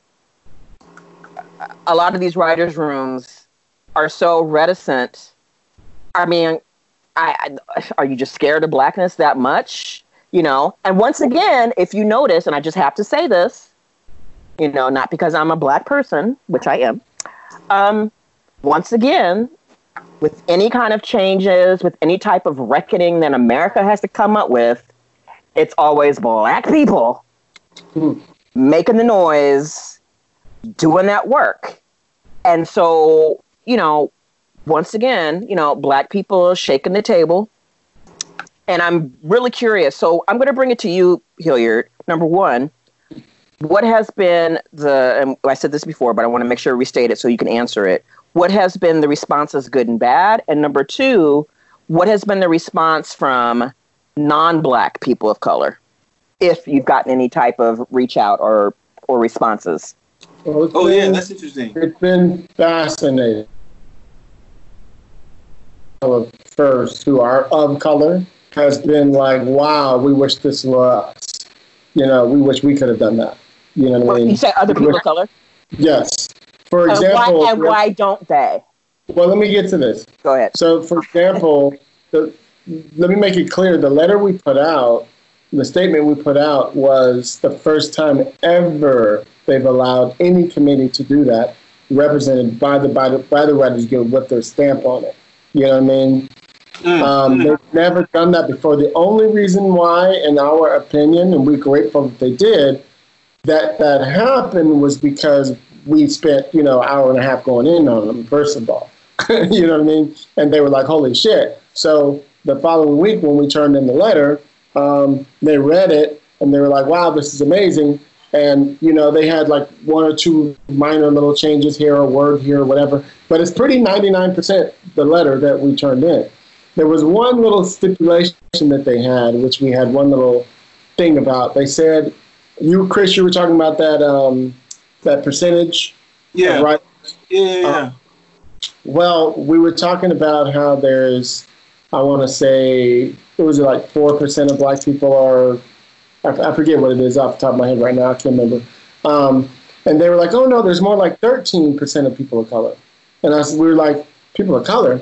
a lot of these writers' rooms are so reticent. I mean, I, I, are you just scared of blackness that much? You know, and once again, if you notice, and I just have to say this, you know, not because I'm a black person, which I am. Um, once again, with any kind of changes, with any type of reckoning that America has to come up with, it's always black people hmm. making the noise doing that work. And so, you know, once again, you know, black people shaking the table. And I'm really curious. So I'm going to bring it to you, Hilliard. Number one, what has been the, and I said this before, but I want to make sure we state it so you can answer it. What has been the responses, good and bad? And number two, what has been the response from non black people of color? If you've gotten any type of reach out or, or responses. Well, oh been, yeah, that's interesting. It's been fascinating. First, who are of color, has been like, "Wow, we wish this were us." You know, we wish we could have done that. You know what I mean? You say other people of color. Yes. For example, why, and why don't they? Well, let me get to this. Go ahead. So, for example, the, let me make it clear: the letter we put out, the statement we put out, was the first time ever they've allowed any committee to do that, represented by the by the, by the Writers Guild with their stamp on it. You know what I mean? Mm. Um, they've never done that before. The only reason why, in our opinion, and we're grateful that they did, that that happened was because we spent you know hour and a half going in on them. First of all, <laughs> you know what I mean? And they were like, "Holy shit!" So the following week, when we turned in the letter, um, they read it and they were like, "Wow, this is amazing." and you know they had like one or two minor little changes here, a word here, or whatever. But it's pretty 99% the letter that we turned in. There was one little stipulation that they had, which we had one little thing about. They said, "You, Chris, you were talking about that um, that percentage." Yeah. Right. Yeah. Uh, well, we were talking about how there's, I want to say, it was like four percent of black people are I, I, forget what it is off the top of my head right now. I can't remember. Um, and they were like, "Oh no, there's more like 13% of people of color." And I we were like, "People of color?"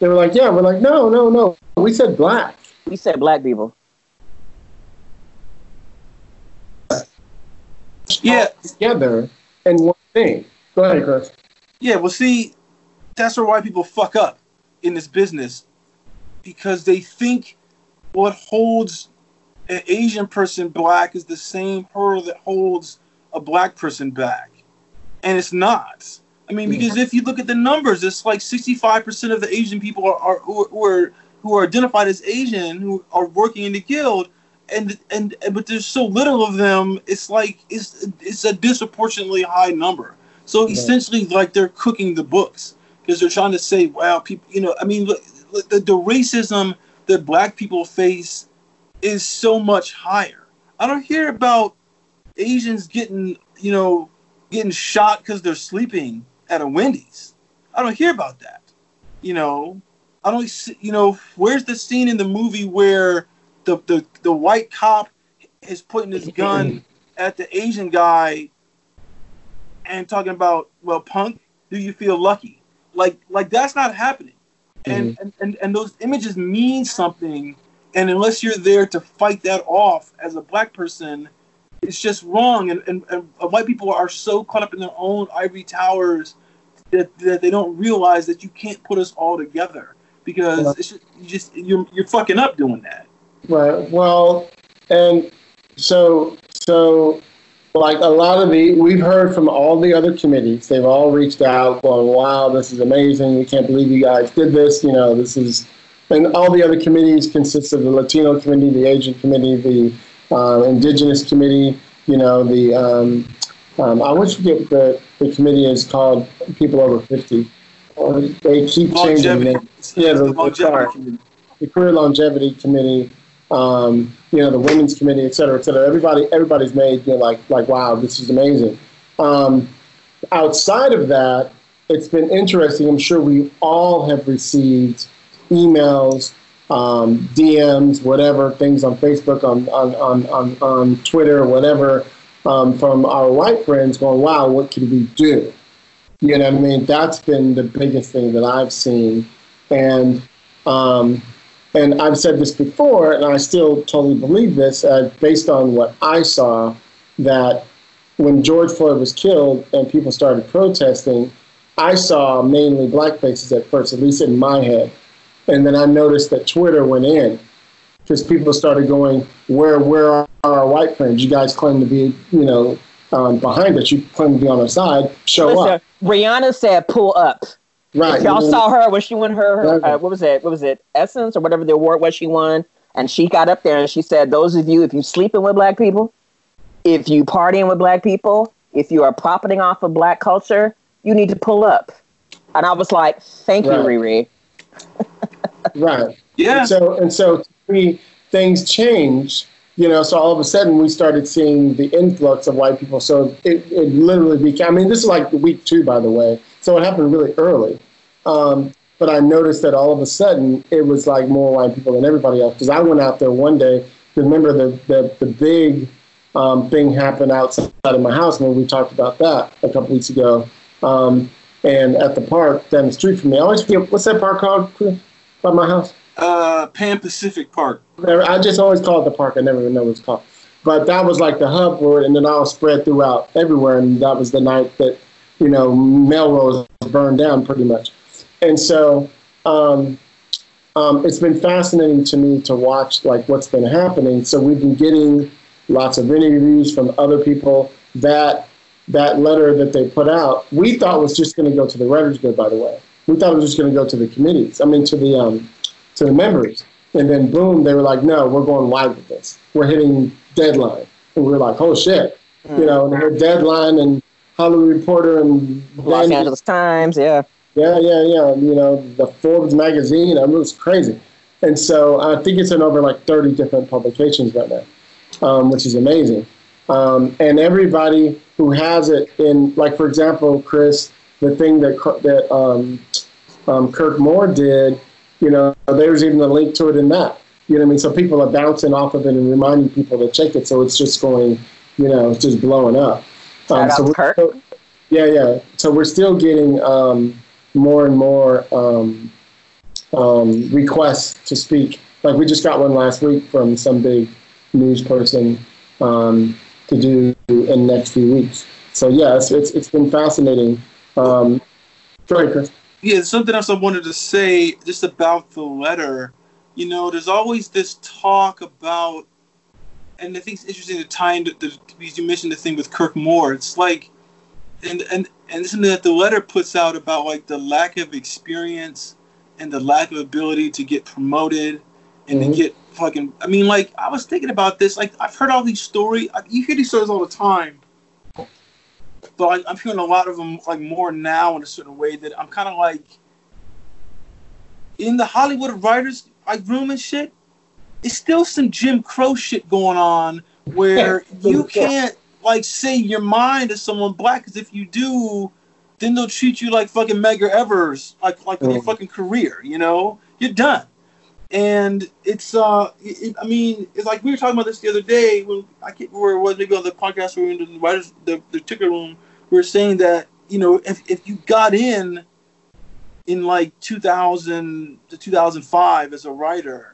They were like, "Yeah." We're like, "No, no, no. We said black." We said black people. Yeah, together and one thing. Go ahead, Chris. Yeah, well, see, that's where white people fuck up in this business because they think what holds an Asian person black is the same hurdle that holds a black person back. And it's not. I mean, because if you look at the numbers, it's like 65% of the Asian people are, are who, are who are identified as Asian who are working in the guild, and and, and but there's so little of them. It's like it's it's a disproportionately high number. So essentially, like they're cooking the books because they're trying to say, "Wow, people," you know. I mean, look, look, the, the racism that black people face is so much higher. I don't hear about Asians getting, you know, getting shot because they're sleeping at a Wendy's. I don't hear about that. You know, I don't see, you know, where's the scene in the movie where the, the, the white cop is putting his gun at the Asian guy and talking about, well, punk, do you feel lucky? Like, like that's not happening. And, mm-hmm. and, and, and those images mean something and unless you're there to fight that off as a black person, it's just wrong. And, and, and white people are so caught up in their own ivory towers that, that they don't realize that you can't put us all together because it's just, you just you're you're fucking up doing that. Right. Well, and so so like a lot of the we've heard from all the other committees they've all reached out going wow this is amazing we can't believe you guys did this you know this is and all the other committees consist of the Latino committee, the Asian committee, the uh, Indigenous committee. You know, the um, um, I always forget the, the committee is called People Over 50. Uh, they keep changing Longevity. Yeah, the, the the, longevity car- committee. the Career Longevity Committee, um, you know, the Women's Committee, et cetera, et cetera. Everybody, everybody's made, you know, like, like, wow, this is amazing. Um, outside of that, it's been interesting. I'm sure we all have received emails, um, DMs, whatever, things on Facebook, on, on, on, on, on Twitter, whatever, um, from our white friends going, wow, what can we do? You know what I mean? That's been the biggest thing that I've seen. And, um, and I've said this before, and I still totally believe this, uh, based on what I saw, that when George Floyd was killed and people started protesting, I saw mainly black faces at first, at least in my head. And then I noticed that Twitter went in because people started going, "Where, where are our white friends? You guys claim to be, you know, um, behind us. You claim to be on our side. Show Listen, up." Rihanna said, "Pull up." Right. Y'all you know, saw her when she won her, her uh, what was it? What was it? Essence or whatever the award was she won, and she got up there and she said, "Those of you, if you sleeping with black people, if you partying with black people, if you are profiting off of black culture, you need to pull up." And I was like, "Thank you, Right. Riri." <laughs> Right. Yeah. And so and so to me, things changed. You know, so all of a sudden we started seeing the influx of white people. So it, it literally became. I mean, this is like week two, by the way. So it happened really early. Um, but I noticed that all of a sudden it was like more white people than everybody else. Because I went out there one day. Remember the the, the big um, thing happened outside of my house when we talked about that a couple weeks ago. Um, and at the park down the street from me, I always forget what's that park called by my house. Uh, Pan Pacific Park. I just always call it the park. I never even know what it's called. But that was like the hub for it, and then all spread throughout everywhere. And that was the night that, you know, Melrose burned down pretty much. And so um, um, it's been fascinating to me to watch like what's been happening. So we've been getting lots of interviews from other people. That that letter that they put out, we thought was just going to go to the writers' guild. By the way, we thought it was just going to go to the committees. I mean, to the um, to the members. And then boom, they were like, no, we're going live with this. We're hitting deadline. And we are like, oh shit. You know, and hit deadline and Hollywood Reporter and Los Angeles Times, yeah. yeah, yeah, yeah. You know, the Forbes magazine. I mean, it was crazy. And so I think it's in over like 30 different publications right now, um, which is amazing. Um, and everybody who has it in, like, for example, Chris, the thing that, that um, um, Kirk Moore did, you know, there's even a link to it in that. You know what I mean? So people are bouncing off of it and reminding people to check it. So it's just going, you know, it's just blowing up. Shout out so to we're- yeah, yeah. So we're still getting um, more and more um, um, requests to speak. Like we just got one last week from some big news person um, to do in the next few weeks. So yeah, it's it's, it's been fascinating. Um, go ahead, Chris. Yeah, something else I wanted to say just about the letter. You know, there's always this talk about, and I think it's interesting to tie into the because you mentioned the thing with Kirk Moore. It's like, and and and something that the letter puts out about like the lack of experience and the lack of ability to get promoted and Mhm. to get fucking. I mean, like I was thinking about this. Like I've heard all these stories. You hear these stories all the time but I, I'm hearing a lot of them like more now in a certain way that I'm kind of like in the Hollywood writers like room and shit. It's still some Jim Crow shit going on where <laughs> you can't like say your mind to someone black because if you do, then they'll treat you like fucking Medgar Evers, like like with your fucking career. You know, you're done. And it's uh, it, I mean, it's like we were talking about this the other day when I can't remember where it was, maybe on the podcast or in the writers the, the ticker room. We were saying that you know if if you got in in like 2000 to 2005 as a writer,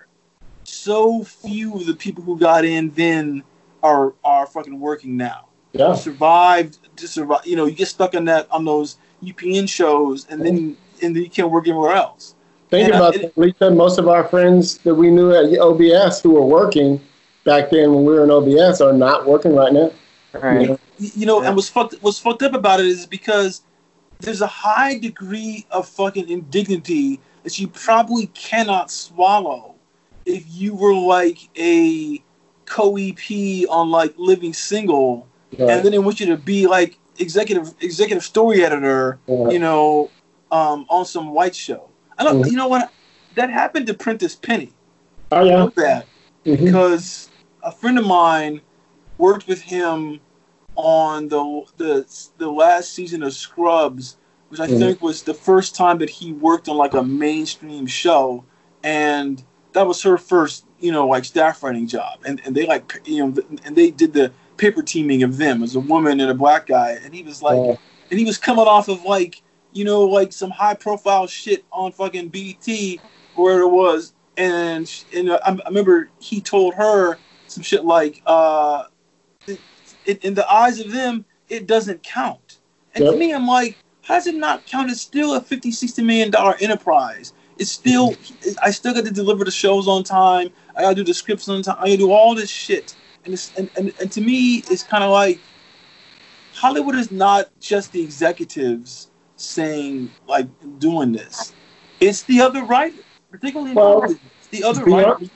so few of the people who got in then are are fucking working now Yeah, survived to survive. You know, you get stuck on that on those UPN shows, and then and then you can't work anywhere else. think And, about it- that, Lisa. Most of our friends that we knew at OBS who were working back then when we were in OBS are not working right now. Right. You know? You know, Yeah. and what's fucked what's fucked up about it is because there's a high degree of fucking indignity that you probably cannot swallow if you were like a co EP on like Living Single, and then they want you to be like executive executive story editor, you know, um, on some white show. I don't. Mhm. You know what? That happened to Prentice Penny. Oh I yeah. know that Mhm. because a friend of mine worked with him on the the the last season of Scrubs, which I Mhm. think was the first time that he worked on like a mainstream show, and that was her first, you know, like staff writing job. And and they like you know, and they did the paper teaming of them as a woman and a black guy, and he was like, Yeah. and he was coming off of like you know like some high profile shit on fucking BET where it was, and and I, I remember he told her some shit like, uh, it, it, in the eyes of them, it doesn't count. And to me, I'm like, how does it not count? It's still a 50, 60 million dollar enterprise. It's still, I still got to deliver the shows on time. I got to do the scripts on time. I got to do all this shit. And, it's, and, and, and to me, it's kind of like Hollywood is not just the executives saying, like, doing this. It's the other writers, particularly Well, Hollywood. It's the other writers.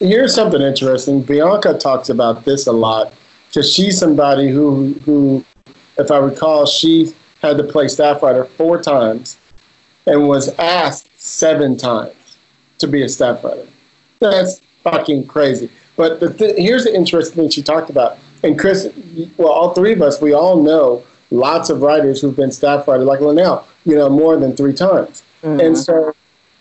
Here's something interesting. Bianca talks about this a lot because she's somebody who, who, if I recall, she had to play staff writer four times and was asked seven times to be a staff writer. That's fucking crazy. But the th- here's the interesting thing she talked about. And Chris, well, all three of us, we all know lots of writers who've been staff writer, like Linnell, you know, more than three times. Mm-hmm. And so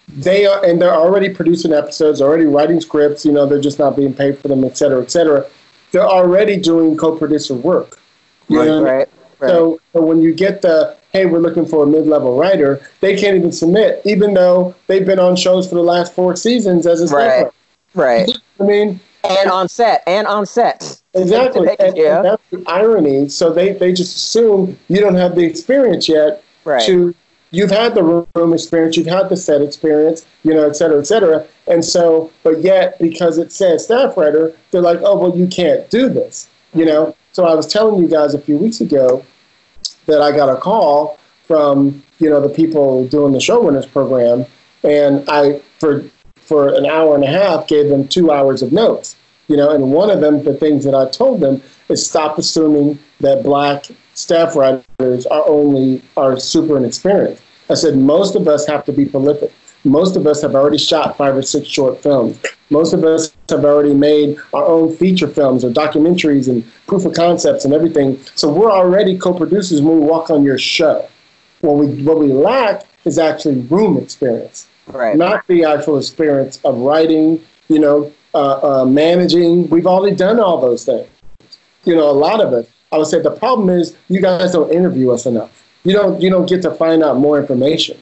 they are, and they're already producing episodes, already writing scripts. You know, they're just not being paid for them, et cetera, et cetera. They're already doing co-producer work. You Right, know what I mean? Right. Right. So, so when you get the hey, we're looking for a mid-level writer, they can't even submit, even though they've been on shows for the last four seasons as a staff Right. right. I mean, And on set. And on set. exactly, <laughs> and, Yeah. and that's the irony. So they they just assume you don't have the experience yet Right. to you've had the room experience, you've had the set experience, you know, et cetera, et cetera. And so, but yet because it says staff writer, they're like, oh, well, you can't do this, you know. So I was telling you guys a few weeks ago that I got a call from you know the people doing the showrunners program, and I for for an hour and a half gave them two hours of notes, you know. And one of them, the things that I told them is stop assuming that black staff writers are only are super inexperienced. I said most of us have to be prolific. Most of us have already shot five or six short films. Most of us have already made our own feature films or documentaries and proof of concepts and everything. So we're already co-producers when we walk on your show. What we what we lack is actually room experience Right. not the actual experience of writing, you know, uh, uh, managing. We've already done all those things. You know, a lot of it. I would say the problem is you guys don't interview us enough. You don't you don't get to find out more information.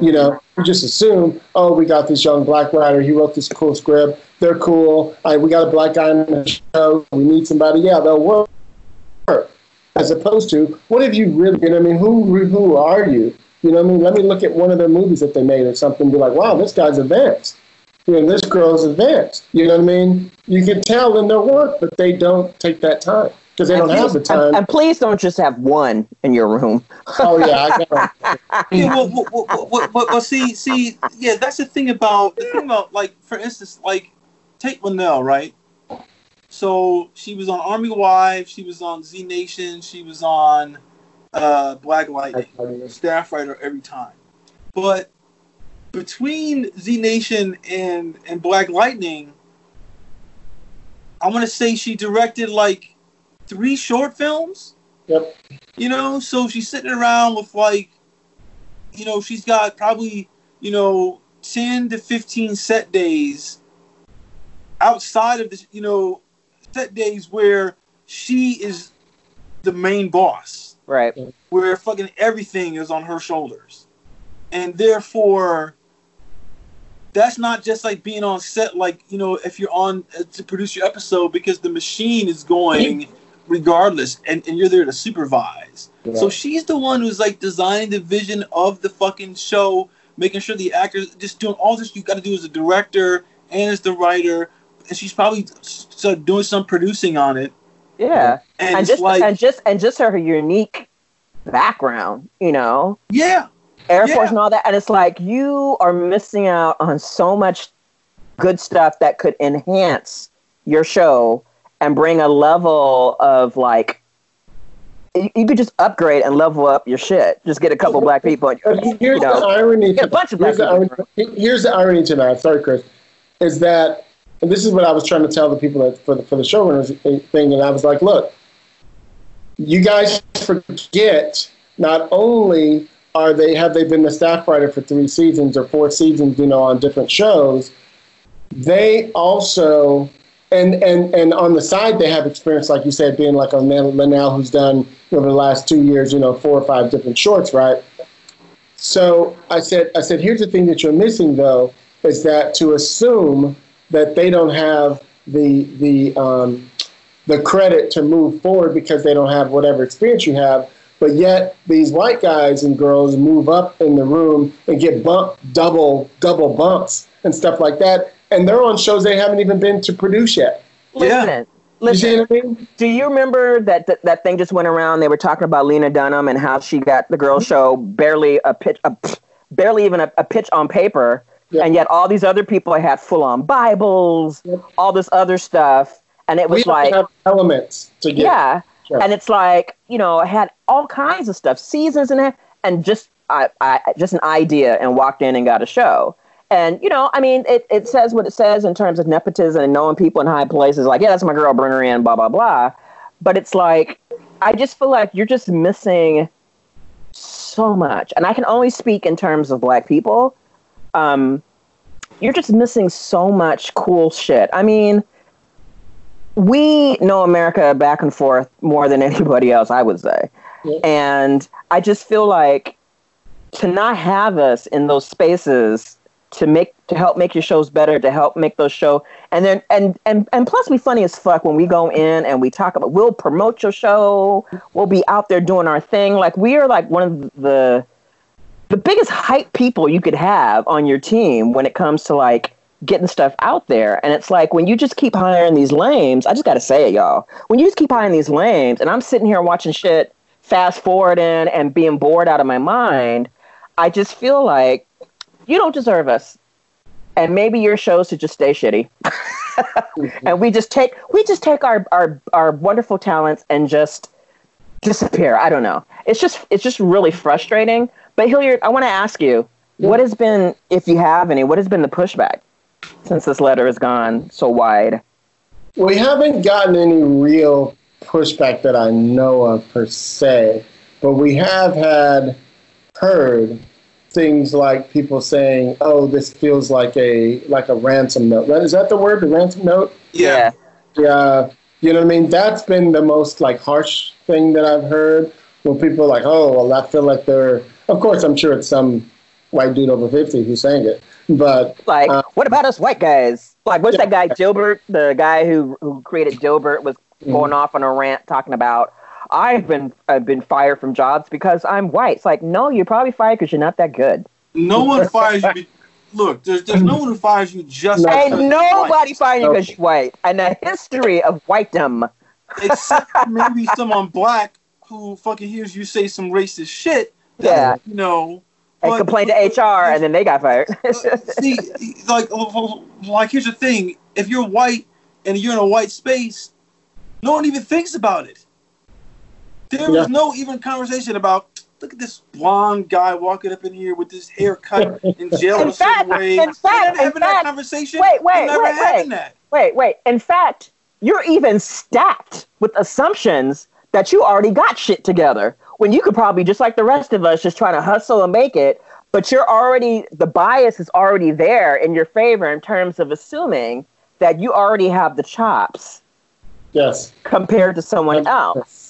You know, mm-hmm. you just assume, oh, we got this young black writer. He wrote this cool script. They're cool. I, we got a black guy on the show. We need somebody. Yeah, they'll work. As opposed to, what have you really? You know, I mean, who who are you? You know, what I mean, let me look at one of their movies that they made or something. And be like, wow, this guy's advanced. You know, this girl's advanced. You know what I mean? You can tell in their work, but they don't take that time because they don't have the And, time. and please don't just have one in your room. <laughs> oh yeah, I got. <laughs> yeah, well, well, well, well, see, see, yeah, that's the thing about the thing about like, for instance, like, take Linnell, right? So she was on Army Wives, she was on Z Nation, she was on uh, Black Lightning, staff writer every time. But between Z Nation and and Black Lightning, I want to say she directed like three short films. Yep. You know, so she's sitting around with like, you know, she's got probably, you know, 10 to 15 set days outside of this, you know, set days where she is the main boss, Right. where fucking everything is on her shoulders. And therefore, that's not just like being on set, like, you know, if you're on uh, to produce your episode because the machine is going regardless and, and you're there to supervise. So she's the one who's like designing the vision of the fucking show, making sure the actors just doing all this you got to do as a director and as the writer. And she's probably so doing some producing on it. Yeah. And, And just like, and just and just her unique background, you know, yeah, Air Yeah. Force and all that. And it's like you are missing out on so much good stuff that could enhance your show and bring a level of like you, you could just upgrade and level up your shit. Just get a couple black people. And, Here's you know, the irony. get a bunch of black here's, the irony here's the irony tonight. Sorry, Chris. Is that and this is what I was trying to tell the people that, for the for the showrunners thing, and I was like, look, you guys forget not only are they have they been the staff writer for three seasons or four seasons, you know, on different shows, they also and and and on the side they have experience, like you said, being like on Linnell, who's done over the last two years, you know, four or five different shorts, right? So I said, I said, here's the thing that you're missing though, is that to assume that they don't have the the um, the credit to move forward because they don't have whatever experience you have, but yet these white guys and girls move up in the room and get bumped double double bumps and stuff like that, and they're on shows they haven't even been to produce yet. listen, You see listen. what I mean? Do you remember that, that that thing just went around? They were talking about Lena Dunham and how she got the girl show barely a pitch, a, barely even a, a pitch on paper, Yeah. and yet all these other people had full on Bibles, Yep. all this other stuff, and it was have like, have elements to get. yeah, Sure. and it's like you know, it had all kinds of stuff, seasons and and just I, I just an idea, and walked in and got a show. And you know, I mean, it, it says what it says in terms of nepotism and knowing people in high places. Like, yeah, that's my girl, bring her in, blah blah blah. But it's like, I just feel like you're just missing so much. And I can only speak in terms of black people. Um, you're just missing so much cool shit. I mean, we know America back and forth more than <laughs> anybody else, I would say. Yeah. And I just feel like to not have us in those spaces to make to help make your shows better, to help make those show and then and and and plus we funny as fuck when we go in and we talk about we'll promote your show, we'll be out there doing our thing. Like we are like one of the the biggest hype people you could have on your team when it comes to like getting stuff out there. And it's like when you just keep hiring these lames, I just got to say it, y'all. When you just keep hiring these lames, and I'm sitting here watching shit, fast forwarding and being bored out of my mind, I just feel like you don't deserve us. And maybe your shows should just stay shitty. <laughs> and we just take we just take our, our our wonderful talents and just disappear. I don't know. It's just it's just really frustrating. But Hilliard, I want to ask you, what has been, if you have any, what has been the pushback since this letter has gone so wide? We haven't gotten any real pushback that I know of per se, but we have had heard things like people saying, "Oh, this feels like a like a ransom note." Is that the word? The ransom note? Yeah. Yeah, you know what I mean. That's been the most like harsh thing that I've heard. Where people are like, "Oh, well, I feel like they're." Of course, I'm sure it's some white dude over fifty who's saying it, but Like, Uh, what about us white guys? Like, what's Yeah. that guy Dilbert, the guy who who created Dilbert, was Mm-hmm. going off on a rant talking about I've been I've been fired from jobs because I'm white. It's like, no, you're probably fired because you're not that good. No one fires you. be- Look, there's there's no one who fires you just No. because Ain't you're nobody white. firing you because you're white. And a history of whitedom. except maybe someone black who fucking hears you say some racist shit. that, Yeah. you know. And but- complained to HR, and then they got fired. <laughs> Uh, see, like, oh, oh, like here's the thing: if you're white and you're in a white space, no one even thinks about it. There was Yeah. no even conversation about. Look at this blonde guy walking up in here with this haircut <laughs> in jail In a fact- way. in fact- in having that conversation. Wait, wait, never wait, wait. that. Wait, wait. In fact, you're even stacked with assumptions that you already got shit together when you could probably, just like the rest of us, just trying to hustle and make it. But you're already, the bias is already there in your favor in terms of assuming that you already have the chops yes, compared to someone else.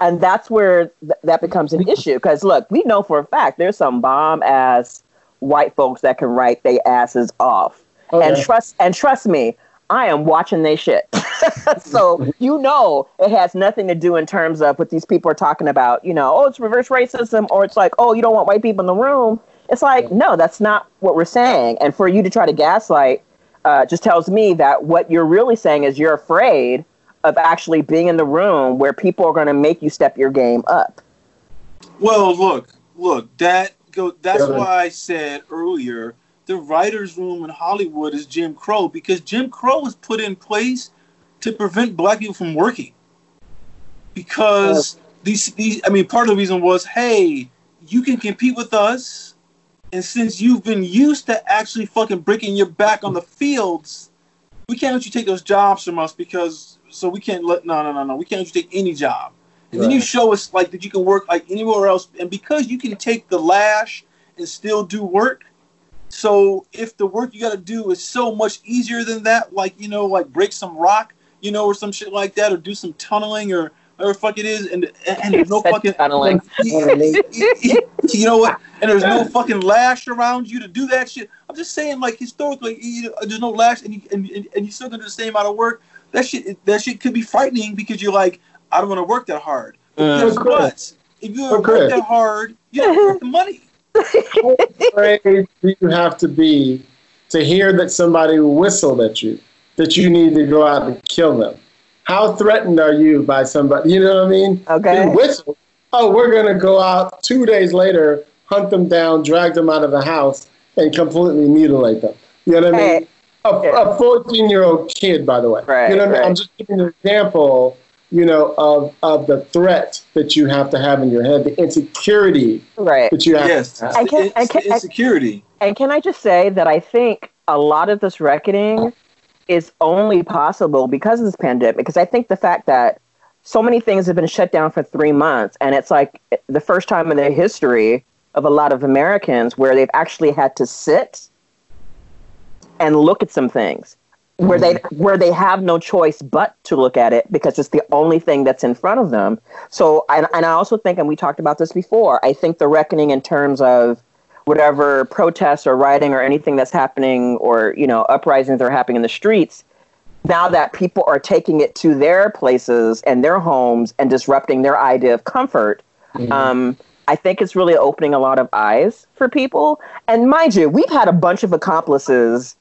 And that's where th- that becomes an issue. Because look, we know for a fact there's some bomb ass white folks that can write their asses off. Oh, and yeah. trust and trust me, I am watching they shit. <laughs> so <laughs> you know it has nothing to do in terms of what these people are talking about. You know, oh, it's reverse racism, or it's like, oh, you don't want white people in the room. It's like, no, that's not what we're saying. And for you to try to gaslight uh, just tells me that what you're really saying is you're afraid of actually being in the room where people are going to make you step your game up. Well, look, look, that go. That's Yeah. why I said earlier the writers' room in Hollywood is Jim Crow because Jim Crow was put in place to prevent black people from working. Because these these I mean part of the reason was hey you can compete with us and since you've been used to actually fucking breaking your back on the fields we can't let you take those jobs from us because so we can't let no no no no we can't let you take any job and then you show us like that you can work like anywhere else and because you can take the lash and still do work so if the work you got to do is so much easier than that like you know like break some rock you know or some shit like that or do some tunneling or whatever fuck it is and and there's no fucking tunneling. <laughs> you know what? And there's no fucking lash around you to do that shit. I'm just saying, like historically, you know, there's no lash, and you and, and, and you still gonna do the same amount of work. That shit, that shit could be frightening because you're like, I don't want to work that hard. But Mm. guess what? If you Okay. work that hard, you don't work the money. How afraid do you have to be to hear that somebody whistled at you, that you need to go out and kill them? How threatened are you by somebody? You know what I mean? Okay. You whistle. Oh, we're going to go out two days later, hunt them down, drag them out of the house, and completely mutilate them. You know what I mean? Hey, A 14 year old kid, by the way. Right, you know I mean? right. I'm just giving an example, you know, of, of the threat that you have to have in your head, the insecurity right. that you have. Yes, I can- it's I can- the insecurity. And can I just say that I think a lot of this reckoning is only possible because of this pandemic. Because I think the fact that so many things have been shut down for three months, and it's like the first time in their history of a lot of Americans where they've actually had to sit and look at some things where they where they have no choice but to look at it because it's the only thing that's in front of them. So and, and I also think and we talked about this before, I think the reckoning in terms of whatever protests or rioting or anything that's happening or you know uprisings that are happening in the streets now that people are taking it to their places and their homes and disrupting their idea of comfort um, i think it's really opening a lot of eyes for people. And mind you we've had a bunch of accomplices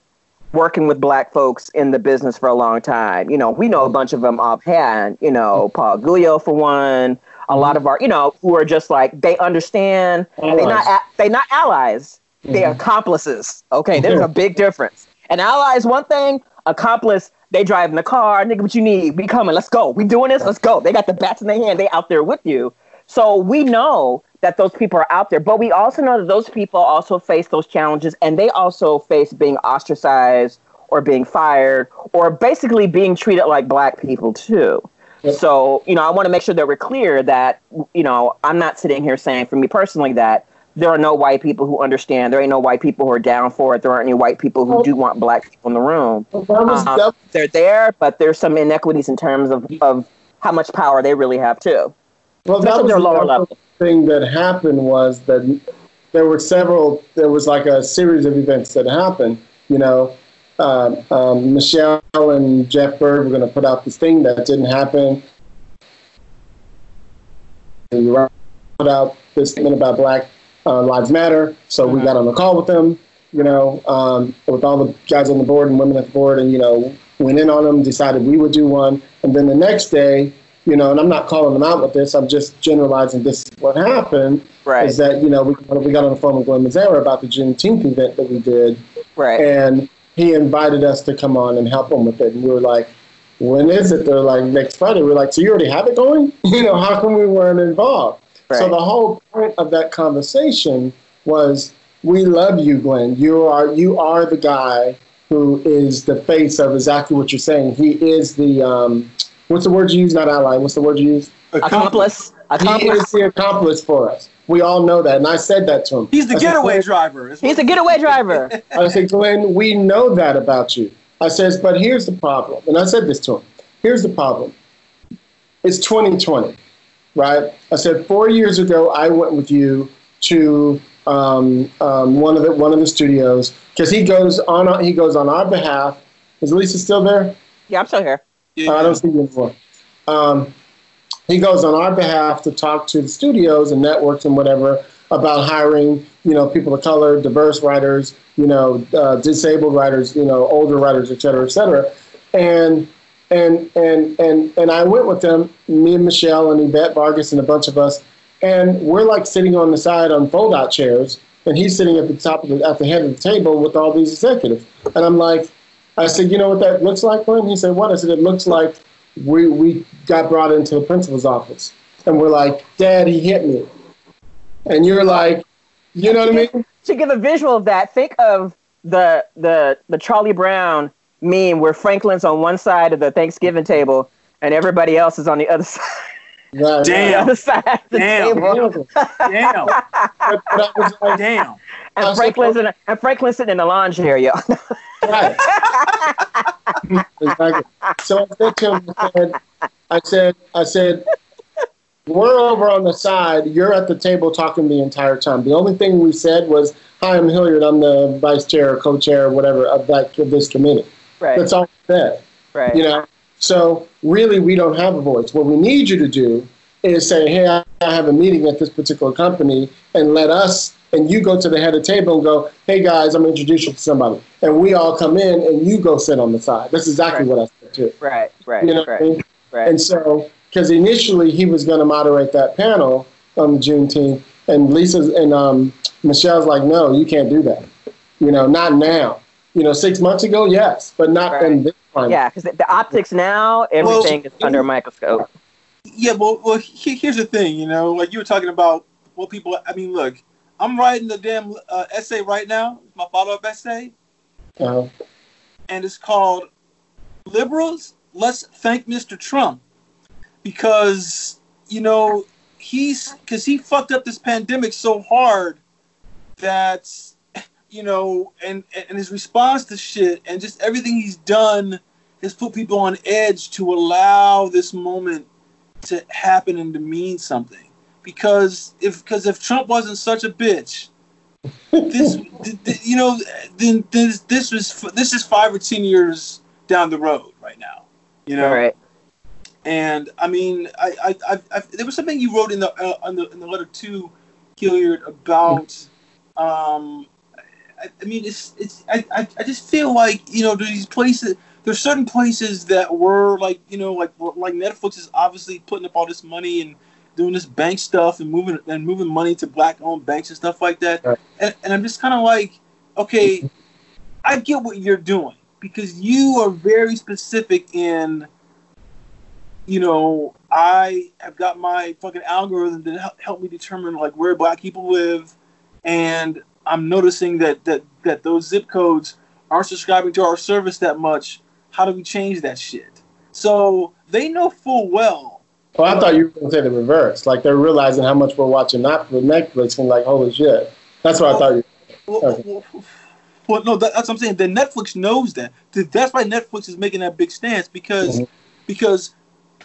working with black folks in the business for a long time. You know we know a bunch of them offhand you know mm-hmm. paul Gullo for one a lot of mm-hmm. our you know who are just like they understand they're not Allies. they not allies they're accomplices okay? Mm-hmm. There's a big difference. An ally is one thing accomplice they drive in the car nigga what you need? We coming let's go. We doing this let's go. They got the bats in their hand they out there with you. So we know that those people are out there but we also know that those people also face those challenges and they also face being ostracized or being fired or basically being treated like black people too so, you know, I want to make sure that we're clear that, you know, I'm not sitting here saying for me personally that there are no white people who understand. There ain't no white people who are down for it. There aren't any white people who do want black people in the room. Um, They're there, but there's some inequities in terms of, of how much power they really have too. well, that was their lower level. Thing that happened was that there were several, there was like a series of events that happened. You know, um, um, Michelle and Jeff Bird were going to put out this thing that didn't happen. And you put out this statement about Black uh, Lives Matter. So we got on the call with them, you know, um, with all the guys on the board and women at the board, and you know, went in on them, decided we would do one, and then the next day, you know, and I'm not calling them out with this. I'm just generalizing this is what happened. Right. Is that you know we, we got on the phone with Glen Mazzara about the Juneteenth event that we did, Right. and he invited us to come on and help him with it. And we were like, when is it? They're like, next Friday. We're like, so you already have it going? <laughs> You know, how come we weren't involved? So the whole point of that conversation was, we love you, Glen. You are you are the guy who is the face of exactly what you're saying. He is the um, what's the word you use? Not ally. What's the word you use? accomplice. He is Accomplice. the accomplice for us. We all know that, and I said that to him. He's the I getaway "Glen, driver. He's a getaway driver. <laughs> I said, Glen, we know that about you. I says, but here's the problem. And I said this to him. Here's the problem. It's 2020, right? I said, four years ago, I went with you to um, um, one of the one of the studios because he goes on he goes on our behalf. Is Lisa still there? Yeah, I'm still here. Yeah. I don't see you anymore. Um, he goes on our behalf to talk to the studios and networks and whatever about hiring, you know, people of color, diverse writers, you know, uh, disabled writers, you know, older writers, et cetera, et cetera. And and and and and I went with them, me and Michelle and Yvette Vargas and a bunch of us, and we're like sitting on the side on fold-out chairs, and he's sitting at the top of the at the head of the table with all these executives, and I'm like, I said, you know what that looks like, Glen? He said, what? I said, it looks like we we got brought into the principal's office. and we're like, Dad, he hit me. And you're like, you know what I mean? To give a visual of that, think of the the the Charlie Brown meme where Franklin's on one side of the Thanksgiving table and everybody else is on the other <laughs> side. Right, The Damn. other side of the Damn. table. Damn. <laughs> But, but I was like, Damn. And Franklin's oh. in a, and Franklin's sitting in the lounge area. <laughs> Right. exactly. So I said to him, I said, I said, I said, we're over on the side. You're at the table talking the entire time. The only thing we said was, "Hi, I'm Hilliard. I'm the vice chair, or co-chair, or whatever of that of this committee." right. That's all we said. right. You know. So really, we don't have a voice. What we need you to do is say, "Hey, I I have a meeting at this particular company," and let us and you go to the head of the table and go, "Hey guys, I'm gonna introduce you to somebody," and we all come in and you go sit on the side. That's exactly Right. what I said too. Right. Right. You know what I right. mean? Right. And so, because initially he was going to moderate that panel on the Juneteenth, and Lisa's and um, Michelle's like, "No, you can't do that. You know, not now. You know, six months ago, yes, but not Right. in this time." Yeah, because the, the optics now, everything is under a microscope. Yeah, well, well, he, here's the thing, you know, like you were talking about well, people. I mean, look, I'm writing the damn uh, essay right now, It's my follow-up essay, Uh, and it's called "Liberals, Let's Thank Mr. Trump," because you know he's because he fucked up this pandemic so hard that you know, and and his response to shit and just everything he's done has put people on edge to allow this moment to happen and to mean something. Because if because if Trump wasn't such a bitch, this th- th- you know then this this was this is five or ten years down the road right now. You know, right. and I mean, I, I, I, I there was something you wrote in the uh, in the in the letter to Hilliard about. Um, I, I mean, it's it's I, I, I just feel like you know these places. There's certain places that were like you know like like Netflix is obviously putting up all this money and doing this bank stuff and moving and moving money to black owned banks and stuff like that. Right. And, and I'm just kind of like, okay, I get what you're doing because you are very specific in you know, I have got my fucking algorithm that help, help me determine like where black people live, and I'm noticing that that that those zip codes aren't subscribing to our service that much. How do we change that shit? So they know full well. Well, I thought you were going to say the reverse. Like they're realizing how much we're watching Netflix Netflix and like, holy shit. That's what I thought. You, Well, Okay. well, well, no, that, that's what I'm saying. Then Netflix knows that. That's why Netflix is making that big stance because Mhm. because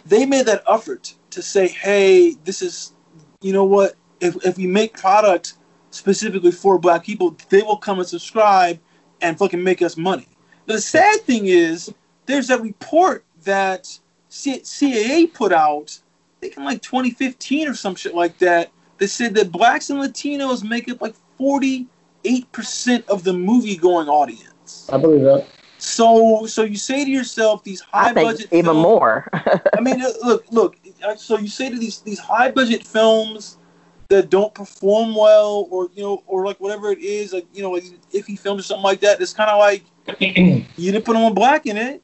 they made that effort to say, hey, this is, you know what? If if we make product specifically for Black people, they will come and subscribe and fucking make us money. The sad thing is, there's that report that C- CAA put out, I think in like 2015 or some shit like that, that said that blacks and Latinos make up like 48% of the movie going audience. I believe that. So, so you say to yourself, these high I think budget even films- more. <laughs> I mean, uh, look, look. uh, So you say to these these high budget films that don't perform well, or you know, or like whatever it is, like you know, like iffy films or something like that. It's kind of like <clears throat> you didn't put on black in it,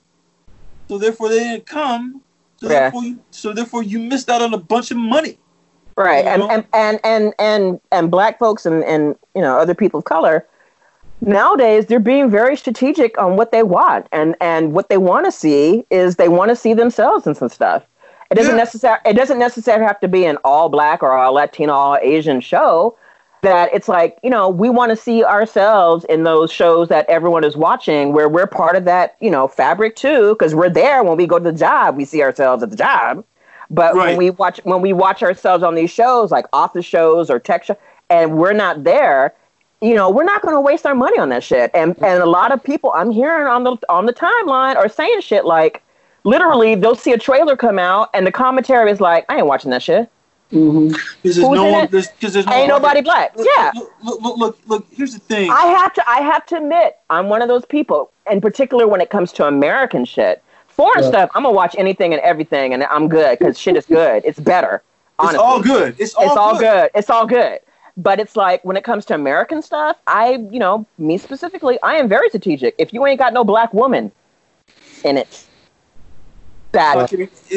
so therefore they didn't come. So Yeah. therefore, you, so therefore you missed out on a bunch of money. right You and, and and and and and black folks and and you know other people of color nowadays they're being very strategic on what they want and and what they want to see is they want to see themselves in some stuff it doesn't Yeah. necessarily it doesn't necessarily have to be an all black or all latino all asian show that it's like you know we want to see ourselves in those shows that everyone is watching where we're part of that you know fabric too because we're there when we go to the job we see ourselves at the job. But when we watch when we watch ourselves on these shows like office shows or tech show and we're not there you know we're not going to waste our money on that shit. And mm-hmm. and a lot of people i'm hearing on the on the timeline are saying shit like literally they'll see a trailer come out and the commentary is like i ain't watching that shit hmm Because there's Who's no in one. it? There's, cause there's no ain't one- nobody black Look, yeah Look, look, look, look, look. Here's the thing. I have to I have to admit I'm one of those people, in particular when it comes to American shit. Foreign Yeah. stuff, I'm gonna watch anything and everything, and I'm good because shit is good. It's better. it's all good. It's all, It's all good. good. It's all good. But it's like when it comes to American stuff, I, you know, me specifically, I am very strategic. If you ain't got no black woman in it, that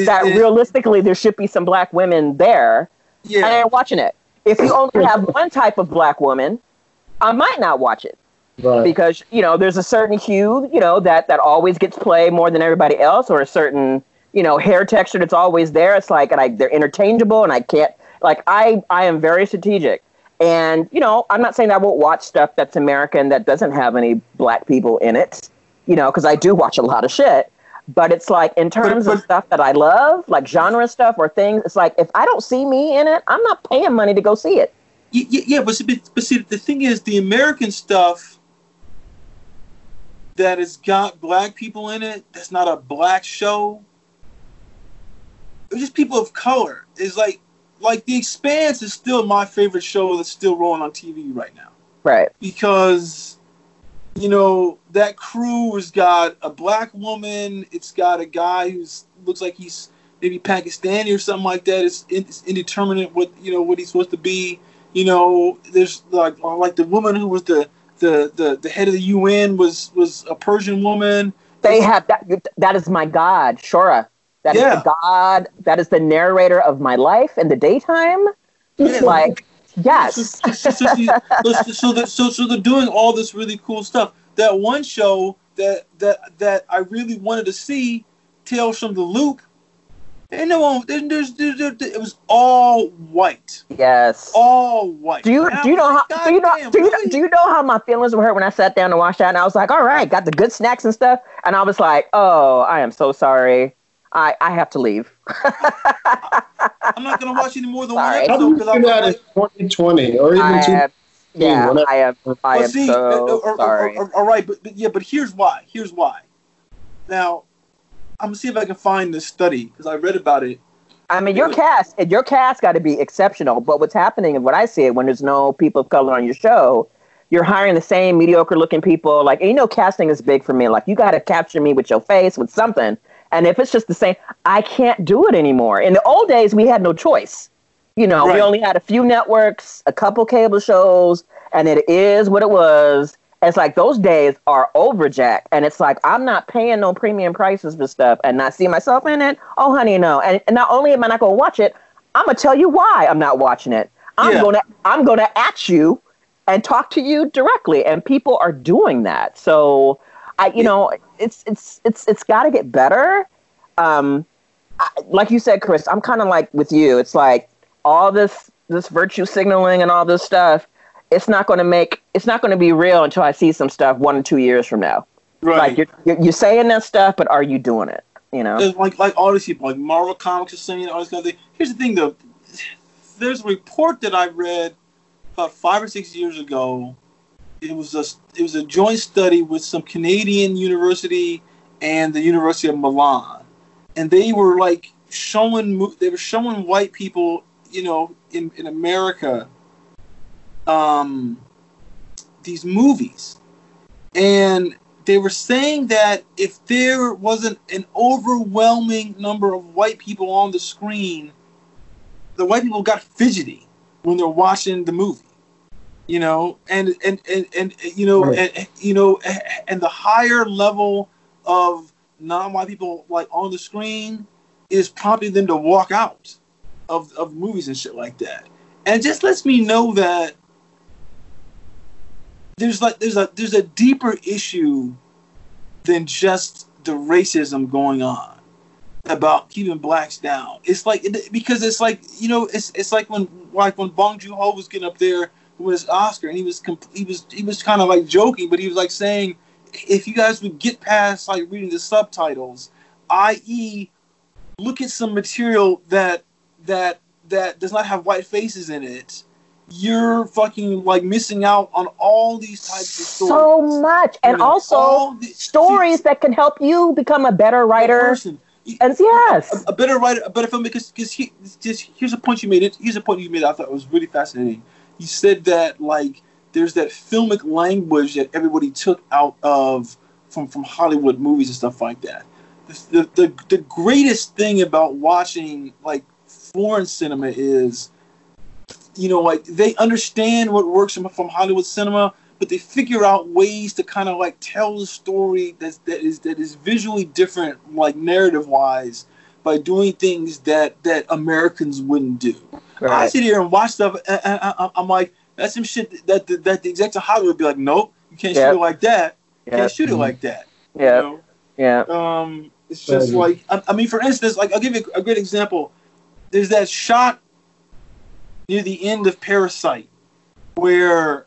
that is- realistically there should be some black women there. yeah. And I ain't watching it. If you only have one type of black woman, I might not watch it Right. because you know there's a certain hue you know that that always gets play more than everybody else, or a certain you know hair texture that's always there. It's like and I, they're interchangeable, and I can't like I I am very strategic. And you know, I'm not saying I won't watch stuff that's American that doesn't have any black people in it, you know, because I do watch a lot of shit. But it's like in terms but- of stuff that I love, like genre stuff or things, it's like if I don't see me in it, I'm not paying money to go see it. Y- y- yeah, but, but but see, the thing is, the American stuff that has got black people in it, that's not a black show. It's just people of color. Is like, like The Expanse is still my favorite show that's still rolling on TV right now Right. because, you know, that crew has got a black woman. It's got a guy who's looks like he's maybe Pakistani or something like that. It's, it's indeterminate what you know what he's supposed to be. You know, there's like like the woman who was the the the, the head of the UN was was a Persian woman. They have that. That is my God, Shohreh. That is Yeah. the God. That is the narrator of my life in the daytime. Yeah. Like, yes. So, so, so, they're, so, so they're doing all this really cool stuff. That one show that that that I really wanted to see, Tales from the Loop, and no um, one. There's, there's, there's, there- it was all white, Yes. all white. Do you do you know how do you know "Goddamn, do you know, really?" do you know how my feelings were hurt when I sat down to watch that and I was like, all right, got the good snacks and stuff, and I was like, oh, I am so sorry, I I have to leave. I'm not gonna watch any more than one Sorry. How episode do you because do I'm that like, in 2020 or even I two? am, yeah, whatever. I am I Well, am see, so uh, uh, uh, sorry. uh, uh, all right, but, but yeah, but here's why. Here's why. Now, I'm gonna see if I can find this study because I read about it. I mean, your cast, your cast got to be exceptional. But what's happening, and what I see it when there's no people of color on your show, you're hiring the same mediocre looking people. Like, you know, casting is big for me. Like, you got to capture me with your face, with something. And if it's just the same, I can't do it anymore. In the old days, we had no choice. You know, Right. we only had a few networks, a couple cable shows, and it is what it was. It's like those days are over, Jack. And it's like I'm not paying no premium prices for stuff and not see myself in it. Oh, honey, no. And, and not only am I not going to watch it, I'm gonna tell you why I'm not watching it. I'm Yeah. gonna I'm gonna at you and talk to you directly. And people are doing that. So I, you know, it's it's it's it's got to get better. Um, I, like you said, Chris, I'm kind of like with you. It's like all this this virtue signaling and all this stuff. It's not going to make it's not going to be real until I see some stuff one or two years from now. Right. Like you're, you're saying that stuff, but are you doing it? You know? Like like all these people, like Marvel Comics are saying all this kind of thing. Here's the thing, though. There's a report that I read about five or six years ago. It was a it was a joint study with some Canadian university and the University of Milan, and they were like showing they were showing white people, you know, in in America, um, these movies, and they were saying that if there wasn't an overwhelming number of white people on the screen, the white people got fidgety when they're watching the movie. You know, and and and, and you know, Right. and, you know, and the higher level of non-white people like on the screen is prompting them to walk out of of movies and shit like that. And it just lets me know that there's like there's a there's a deeper issue than just the racism going on about keeping blacks down. It's like because it's like you know it's it's like when like when Bong Joon Ho was getting up there his Oscar and he was comp- he was he was kind of like joking, but he was like saying if you guys would get past like reading the subtitles, i.e., look at some material that that that does not have white faces in it. You're fucking like missing out on all these types of stories. so much, and You know, also all the- stories that can help you become a better writer. person. And yes, a, a better writer, a better filmmaker. Because he, just here's a point you made. It here's a point you made. I thought it was really fascinating. You said that like there's that filmic language that everybody took out of from from Hollywood movies and stuff like that. The the, the, greatest thing about watching like foreign cinema is, you know, like they understand what works from, from Hollywood cinema, but they figure out ways to kind of like tell the story that's that is that is visually different, like narrative wise, by doing things that that Americans wouldn't do. I sit here and watch stuff, and, and I, I'm like, that's some shit that that, that the execs of Hollywood would be like, nope, you can't Yep. shoot it like that. You Yeah. can't shoot it like that. Yeah. You know? Yeah. Um, it's just Right. like I, I mean, for instance, like I'll give you a great example. There's that shot near the end of Parasite where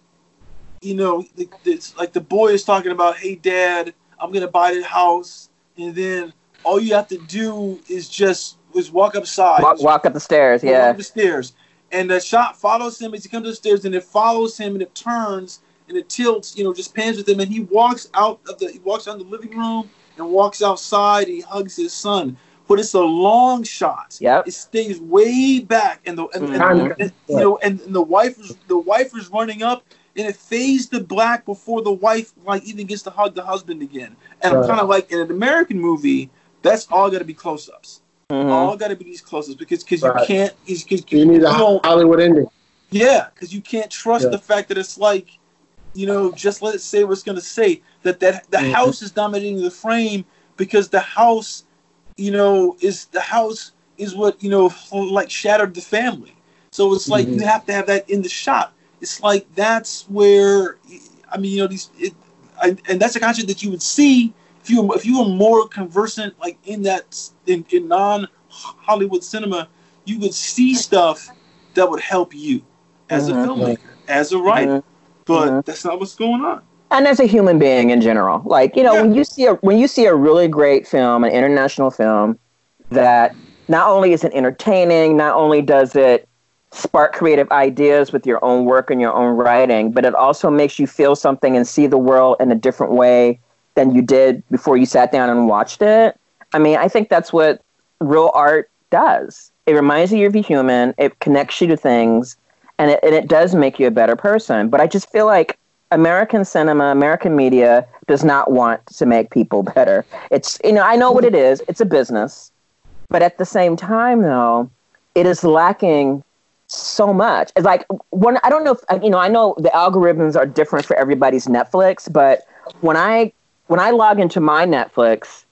you know it's like the boy is talking about, "Hey, Dad, I'm gonna buy the house," and then all you have to do is just is walk upside, Walk, walk up the stairs. walk Yeah. up the stairs, and the shot follows him as he comes up the stairs, and it follows him, and it turns and it tilts, you know, just pans with him, and he walks out of the he walks out in the living room and walks outside. And he hugs his son, but it's a long shot. Yeah. It stays way back, and the and, and- Mhm. and- you know, and, and the wife is the wife is running up, and it fades to black before the wife like even gets to hug the husband again. And I'm kind of like in an American movie, that's all got to be close ups. Mhm. All got to be these close ups because because you can't because You need a don't- Hollywood ending. yeah, because you can't trust Yeah. the fact that it's like, you know, just let it say what it's going to say. That that the Mhm. house is dominating the frame because the house, you know, is the house is what you know like shattered the family. So it's like Mhm. you have to have that in the shot. It's like that's where, I mean, you know, these, it, I, and that's a concept that you would see if you if you were more conversant like in that in, in non Hollywood cinema, you would see stuff that would help you as a Mhm. filmmaker, as a writer. Mhm. But Mhm. that's not what's going on. and as a human being in general like you know Yeah. when you see a when you see a really great film an international film that not only is it entertaining not only does it spark creative ideas with your own work and your own writing but it also makes you feel something and see the world in a different way than you did before you sat down and watched it i mean i think that's what real art does it reminds you of a human it connects you to things and it, and it does make you a better person but i just feel like American cinema, American media does not want to make people <laughs> better. It's you know, I know what it is. It's a business. But at the same time though, it is lacking so much. It's like when I don't know if you know, I know the algorithms are different for everybody's Netflix, but when I when I log into my Netflix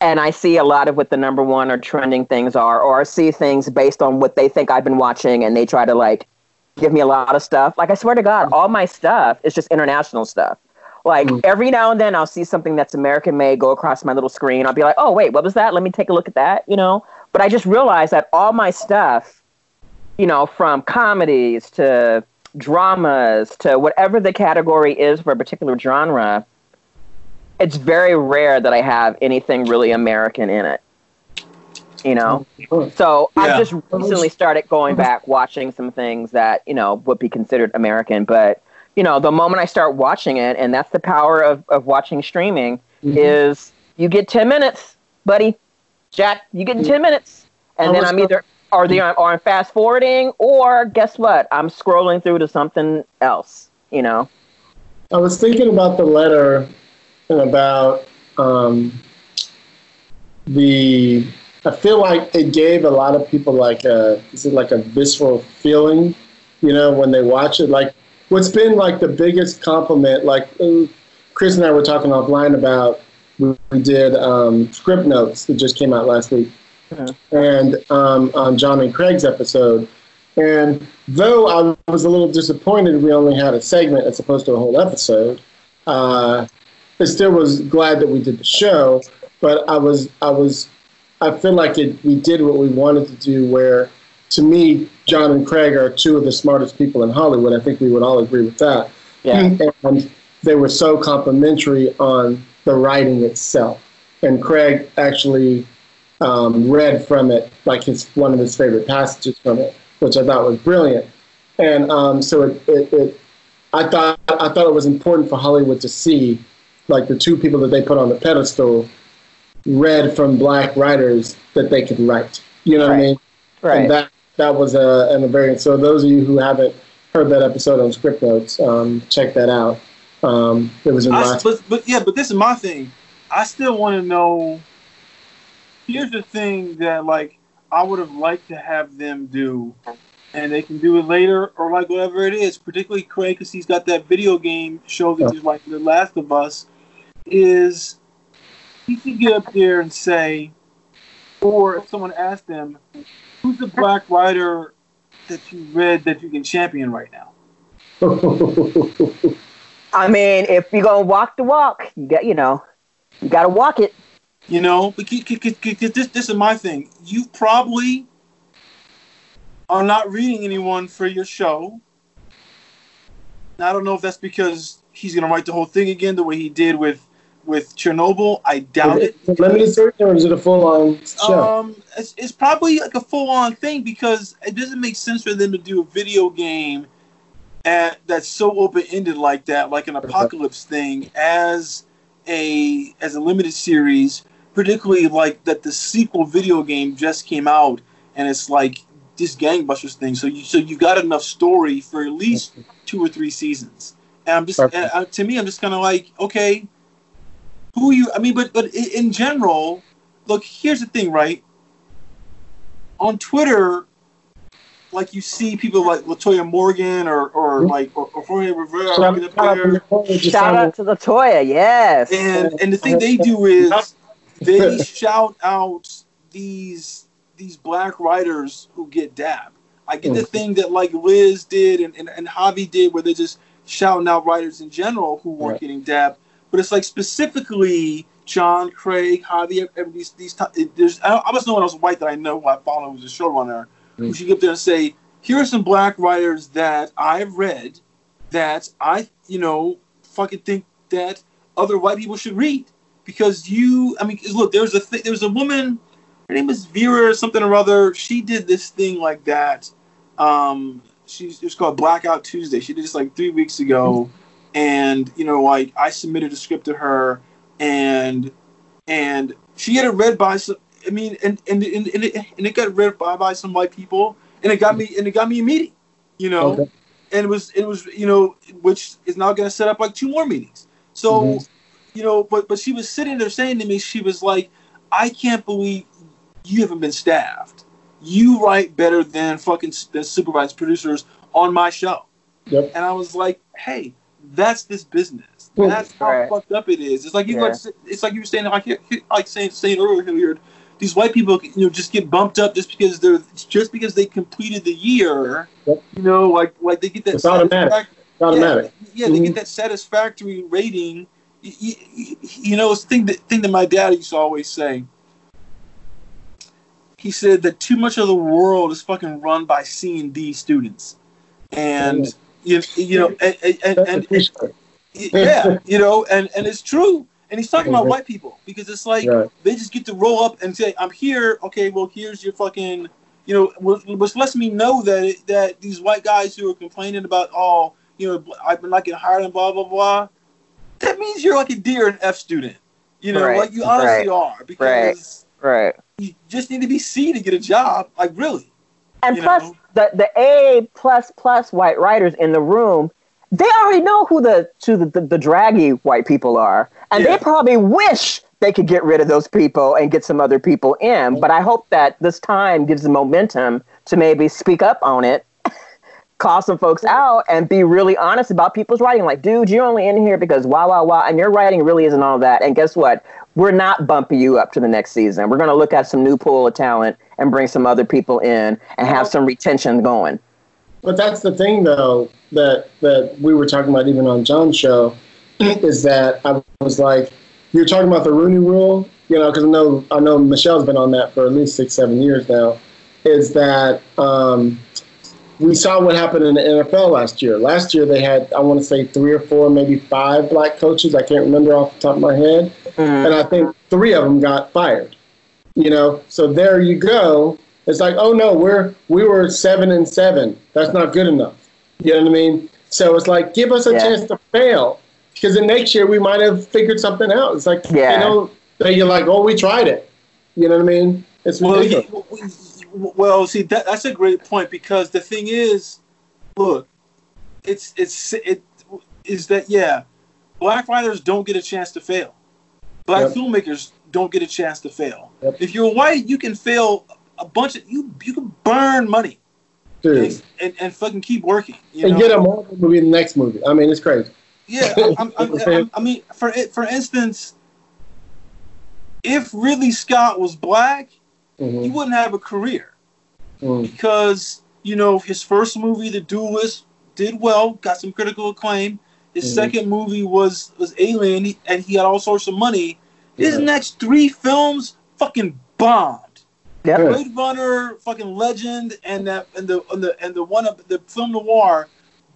and I see a lot of what the number one or trending things are, or I see things based on what they think I've been watching and they try to like give me a lot of stuff. Like I swear to God, all my stuff is just international stuff. Like mm. every now and then I'll see something that's American made go across my little screen. I'll be like, oh wait, what was that? Let me take a look at that, you know? But I just realized that all my stuff, you know, from comedies to dramas to whatever the category is for a particular genre, it's very rare that I have anything really American in it. You know? So Yeah. I just recently started going back watching some things that you know would be considered American, but you know the moment I start watching it, and that's the power of of watching streaming mm-hmm. is you get ten minutes, buddy, Jack, you get ten minutes, and I then I'm either or the or I'm fast forwarding, or guess what, I'm scrolling through to something else. You know? I was thinking about the letter and about um, the. I feel like it gave a lot of people like a is it like a visceral feeling, you know, when they watch it. Like what's been like the biggest compliment, like uh, Chris and I were talking offline about. We we did um, script notes that just came out last week, Mhm. and um, on John and Craig's episode. And though I was a little disappointed we only had a segment as opposed to a whole episode, uh, I still was glad that we did the show. But I was, I was, I feel like it, we did what we wanted to do. Where, to me, John and Craig are two of the smartest people in Hollywood. I think we would all agree with that. Yeah. And they were so complimentary on the writing itself. And Craig actually um, read from it, like his one of his favorite passages from it, which I thought was brilliant. And um, so it, it, it, I thought I thought it was important for Hollywood to see, like the two people that they put on the pedestal, read from black writers that they could write. You know what I mean? Right. And that that was a, and a very so those of you who haven't heard that episode on Script Notes, um, check that out. Um, it was in I, last. but, but yeah, but this is my thing. I still want to know. Here's the thing that like I would have liked to have them do and they can do it later or like whatever it is. Particularly Craig, because he's got that video game show that he's like The Last of Us. Is he can get up there and say, or if someone asked him, "Who's the black writer that you read that you can champion right now?" <laughs> I mean, if you're gonna walk the walk, you got you know, you got to walk it. You know, but c- c- c- c- this this is my thing. You probably are not reading anyone for your show. And I don't know if that's because he's gonna write the whole thing again the way he did with with Chernobyl. I doubt it. Is it limited series or is it a full on show? Um, it's, it's probably like a full on thing because it doesn't make sense for them to do a video game at, that's so open ended like that, like an apocalypse thing, as a as a limited series. Particularly like that the sequel video game just came out and it's like this gangbusters thing. So you so you got enough story for at least two or three seasons. And I'm just Perfect. uh, to me, I'm just kind of like okay, who you? I mean, but but in general, look. Here's the thing, right? On Twitter, like you see people like Latoya Morgan or or like or, or Jorge Rivera Shout get up out there, to Nicole, just Shout out to Latoya, yes. and and the thing they do is they shout out these these black writers who get dabbed. I get the thing that like Liz did and, and, and Javi did where they're just shouting out writers in general who weren't Right. getting dabbed. But it's like specifically John Craig, Javi, every, these these it- there's I, I must know one else white that I know who I follow who's a showrunner. Who Mm. should get up there and say, here are some black writers that I've read that I you know fucking think that other white people should read because you I mean 'cause look there's a th- there's a woman her name is Vera or something or other. She did this thing like that um she's it's called Blackout Tuesday. She did this like three weeks ago and you know like I submitted a script to her and and she had it read by some I mean and and and, and, it, and it got read by, by some white people and it got me and it got me a meeting you know Okay. and it was it was you know which is now going to set up like two more meetings so Mhm. you know but but she was sitting there saying to me she was like i can't believe you haven't been staffed you write better than fucking than supervised producers on my show Yep. and i was like hey that's this business that's how right. fucked up it is it's like you Yeah. like it's like you were saying like like saying saying earlier here these white people you know just get bumped up just because they're just because they completed the year Yep. you know like like they get that It's automatic. It's automatic. yeah, yeah they get mm-hmm. that satisfactory rating you, you, you know it's the thing that thing that my dad used to always say he said that too much of the world is fucking run by C and D students and you, you know and, and, and, and, yeah, you know, and and it's true. And he's talking about Mhm. white people because it's like Right. they just get to roll up and say, "I'm here." Okay, well, here's your fucking, you know, which, which lets me know that it, that these white guys who are complaining about, oh, you know, I've been not getting hired and blah blah blah. That means you're like a D or an F student. You know, Right, like you honestly right, are because right. right, you just need to be C to get a job. Like really. And plus, know? The the A plus plus white writers in the room, they already know who the to the, the, the draggy white people are, and Yeah. they probably wish they could get rid of those people and get some other people in. But I hope that this time gives them momentum to maybe speak up on it, call some folks out, and be really honest about people's writing. Like, dude, you're only in here because wow, wow, wow, and your writing really isn't all that. And guess what? We're not bumping you up to the next season. We're going to look at some new pool of talent and bring some other people in and have some retention going. But that's the thing, though, that that we were talking about even on John's show, <clears throat> is that I was like, you're talking about the Rooney Rule, you know, because I know I know Michelle's been on that for at least six, seven years now. Is that um, we saw what happened in the NFL last year. Last year they had, I want to say, three or four, maybe five black coaches. I can't remember off the top of my head, mm-hmm. and I think three of them got fired. You know, so there you go. It's like, oh no, we're we were seven and seven. That's not good enough. You know what I mean? So it's like, give us a Yeah. chance to fail, because the next year we might have figured something out. It's like, Yeah. you know, they- you're like, oh, we tried it. You know what I mean? It's Well, ridiculous. Well, see that that's a great point because the thing is, look, it's it's it is that yeah, black writers don't get a chance to fail. Black Yep. filmmakers don't get a chance to fail. Yep. If you're white, you can fail a bunch of you you can burn money. Dude. and, and, and fucking keep working. You and know? get a Marvel movie in the next movie. I mean, it's crazy. Yeah, I'm, I'm, I'm, <laughs> I mean, for for instance, if Ridley Scott was black, Mhm. he wouldn't have a career Mm. because you know his first movie, The Duelist, did well, got some critical acclaim. His Mhm. second movie was was Alien, and he got all sorts of money. His Yeah. next three films fucking bombed. Yep. Yeah. Blade Runner, fucking Legend, and that and the and the and the one of the film noir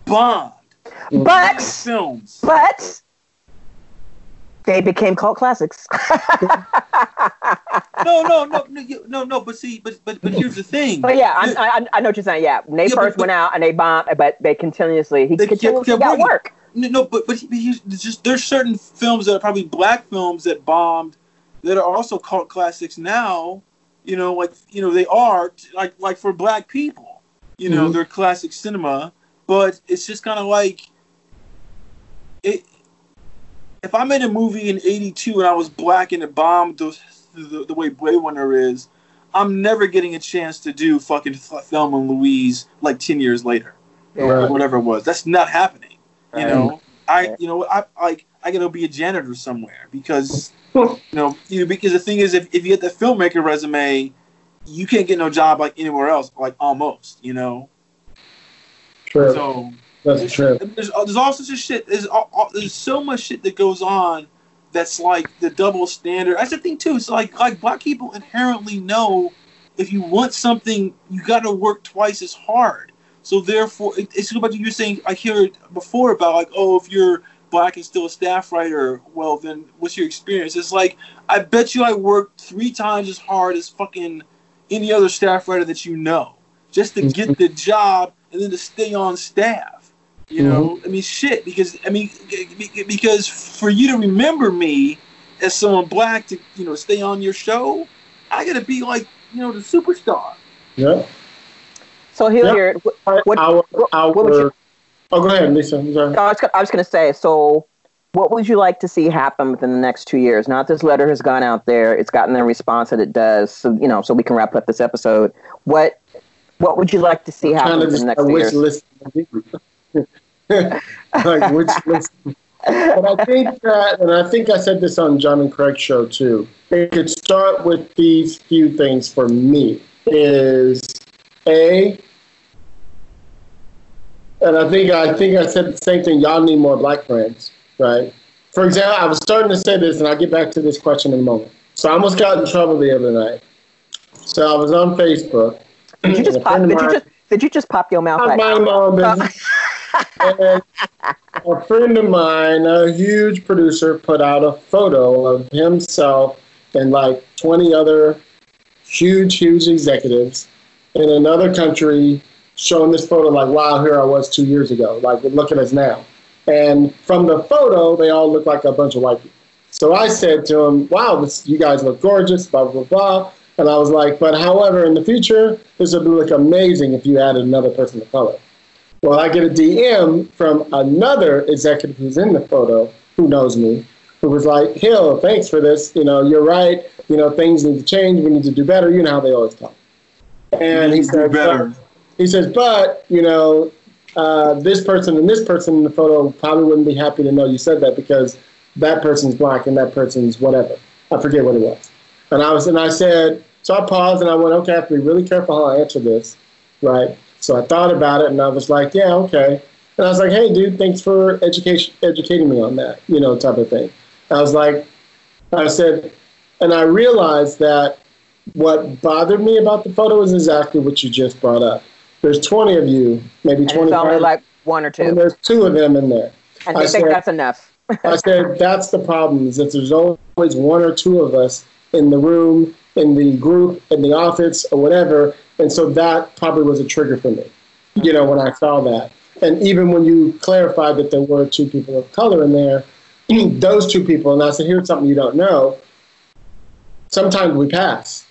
bombed. But films. but they became cult classics. <laughs> no, no, no, no, you- no, no. But see, but but but here's the thing. But yeah, I, I, I know what you're saying. Yeah, when they Yeah, but- first went out and they bombed, but they continuously he They kept- continuously kept got work. No, no, but but here's there's just there's certain films that are probably black films that bombed that are also cult classics now. You know, like you know they are like like for black people. You know, Mhm. they're classic cinema, but it's just kind of like it. If I made a movie in '82 and I was black and it bombed the, the, the way Blade Runner is, I'm never getting a chance to do fucking Thelma and Louise like ten years later or whatever it was. That's not happening. You Right. know, I you know I like I gotta be a janitor somewhere because <laughs> you know you because the thing is if, if you get the filmmaker resume, you can't get no job like anywhere else like almost you know. True. So That's there's, true. there's there's all sorts of shit. There's there's so much shit that goes on that's like the double standard. That's the thing too. It's like like black people inherently know if you want something, you got to work twice as hard. So therefore, it, it's about you're saying. I hear it before about like, oh, if you're black and still a staff writer, well then what's your experience? It's like I bet you I worked three times as hard as fucking any other staff writer that you know, just to get mm-hmm. the job and then to stay on staff. You know, I mean, shit. Because I mean, g- g- because for you to remember me as someone black to you know stay on your show, I gotta be like you know the superstar. Yeah. So here, Yeah. here What- our, what- our, what would you- oh, go ahead, Lisa. I'm sorry. I was, I was going to say. So, what would you like to see happen within the next two years? Now that this letter has gone out there, it's gotten the response that it does. So you know, so we can wrap up this episode. What What would you like to see happen Kind of within the next a two years? <laughs> like which list? But I think that, and I think I said this on John and Craig's show too. It could start with these few things for me. Is a, and I think I think I said the same thing. Y'all need more black friends, right? For example, I was starting to say this, and I'll get back to this question in a moment. So I almost got in trouble the other night. So I was on Facebook. Did you just pop? Did you just Did you just pop your mouth? Like- my own business. A friend of mine, a huge producer, put out a photo of himself and like 20 other huge, huge executives in another country showing this photo like, wow, here I was two years ago. Like, look at us now. And from the photo, they all look like a bunch of white people. So I said to him, wow, this, you guys look gorgeous, blah, blah, blah. And I was like, but however, in the future, this would look amazing if you added another person of color. Well, I get a DM from another executive who's in the photo, who knows me, who was like, Hill, thanks for this. You know, you're right. You know, things need to change. We need to do better. You know how they always talk. And he said, better. but- he says, but, you know, uh, this person and this person in the photo probably wouldn't be happy to know you said that because that person's black and that person's whatever. I forget what it was. And I was, and I said, so I paused and I went, okay, I have to be really careful how I answer this, right? So I thought about it and I was like, yeah, okay. And I was like, hey, dude, thanks for education, educating me on that, you know, type of thing. I was like, I said, and I realized that what bothered me about the photo is exactly what you just brought up. There's 20 of you, maybe And it's only like one or two. and there's two of them in there. and I think said- that's enough. I said that's the problem is that there's always one or two of us in the room, in the group, in the office, or whatever, and so that probably was a trigger for me. You know, when I saw that, and even when you clarified that there were two people of color in there, <clears throat> those two people, and I said, here's something you don't know. Sometimes we pass.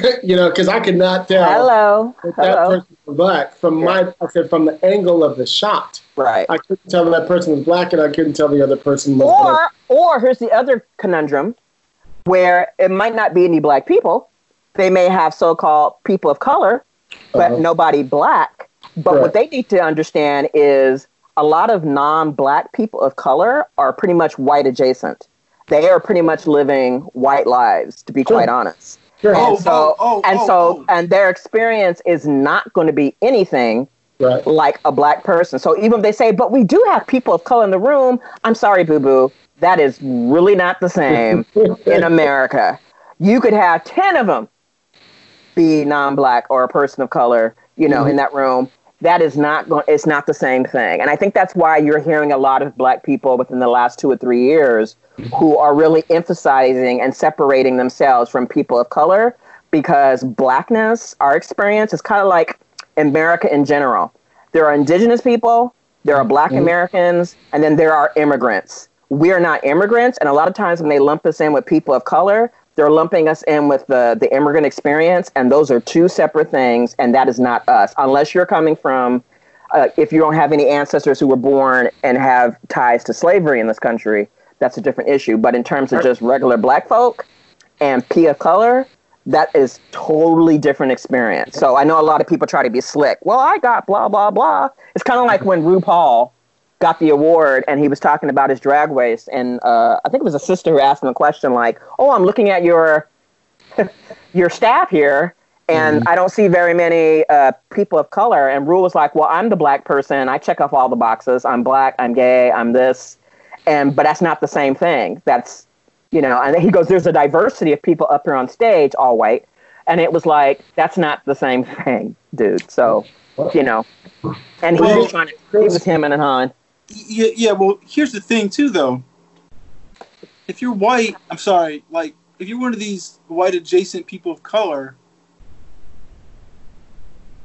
<laughs> you know, because I could not tell Hello, that that hello. person was black from my. I said from the angle of the shot. Right. I couldn't tell that person was black, and I couldn't tell the other person was black. Or, or here's the other conundrum, where it might not be any black people. They may have so-called people of color but Uh-huh. nobody black. But what they need to understand is a lot of non-black people of color are pretty much white adjacent. They are pretty much living white lives, to be Sure. quite honest. Sure. Oh, and so, oh, and oh, so, oh. and their experience is not going to be anything Right. like a black person. So even if they say, but we do have people of color in the room, I'm sorry, boo boo. That is really not the same <laughs> in America. You could have 10 of them be non black or a person of color, you know, in mm-hmm. that room. That is not going, it's not the same thing. And I think that's why you're hearing a lot of black people within the last two or three years mm-hmm. who are really emphasizing and separating themselves from people of color because blackness, our experience is kind of like America in general. There are indigenous people, there are black mm-hmm. Americans, and then there are immigrants. We are not immigrants, and a lot of times when they lump us in with people of color, they're lumping us in with the, the immigrant experience, and those are two separate things, and that is not us. Unless you're coming from, uh, if you don't have any ancestors who were born and have ties to slavery in this country, that's a different issue. But in terms of just regular black folk and P of color, that is totally different experience. So I know a lot of people try to be slick. Well, I got blah blah blah. It's kind of like when RuPaul got the award and he was talking about his drag race, and uh, I think it was a sister who asked him a question like, "Oh, I'm looking at your <laughs> your staff here." And I don't see very many uh, people of color. And Ru was like, "Well, I'm the black person. I check off all the boxes. I'm black. I'm gay. I'm this." And but that's not the same thing. That's you know, and he goes, "There's a diversity of people up here on stage, all white," and it was like, "That's not the same <laughs> thing, dude." So, you know, and he Well, was trying to, he was him and Han. Yeah, yeah. Well, here's the thing too, though. If you're white, I'm sorry. Like, if you're one of these white adjacent people of color,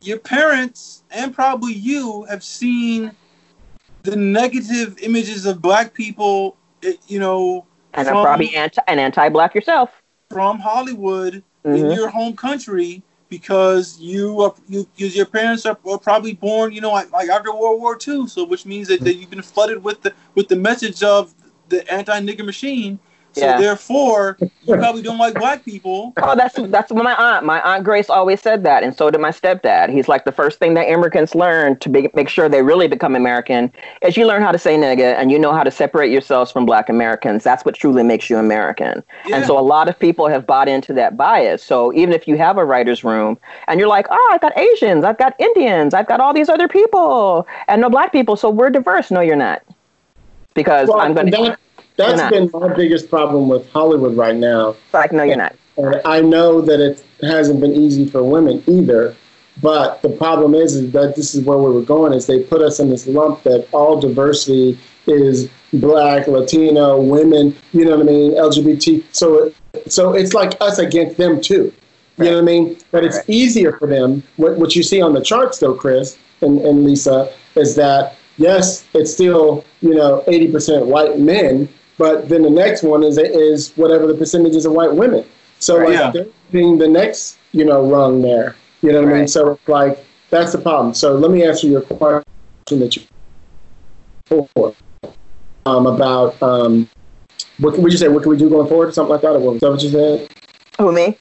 your parents and probably you have seen the negative images of black people. eh, You know, and I'm from- probably anti and anti-black yourself. from Hollywood in Mhm. your home country because you are you, you your parents are, were probably born you know like, like after World War II so which means that, that you've been flooded with the with the message of the anti nigger machine so Yeah. therefore you probably don't like black people Oh, that's that's what my aunt. My aunt Grace always said that, and so did my stepdad. He's like the first thing that immigrants learn to be, make sure they really become American is you learn how to say nigga and you know how to separate yourselves from Black Americans. That's what truly makes you American. And so a lot of people have bought into that bias. So even if you have a writer's room and you're like, oh, I've got Asians, I've got Indians, I've got all these other people, and no Black people, so we're diverse. No, you're not, because Well, I'm going to. That, that's been my biggest problem with Hollywood right now. Like, no, you're not. And I know that it hasn't been easy for women either. But the problem is, is that this is where we were going. Is they put us in this lump that all diversity is black, Latino, women. You know what I mean? LGBT. So, so it's like us against them too. You know what I mean? But it's Right. easier for them. What, what you see on the charts, though, Chris and, and Lisa, is that yes, it's still you know 80% white men, but then the next one is is whatever the percentages of white women. So Right. like Yeah. they're being the next you know rung there. You know what I mean? So like that's the problem. So let me answer your question that you before um, about um, what would you say? What can we do going forward? Something like that, or what was that what you said? Who me?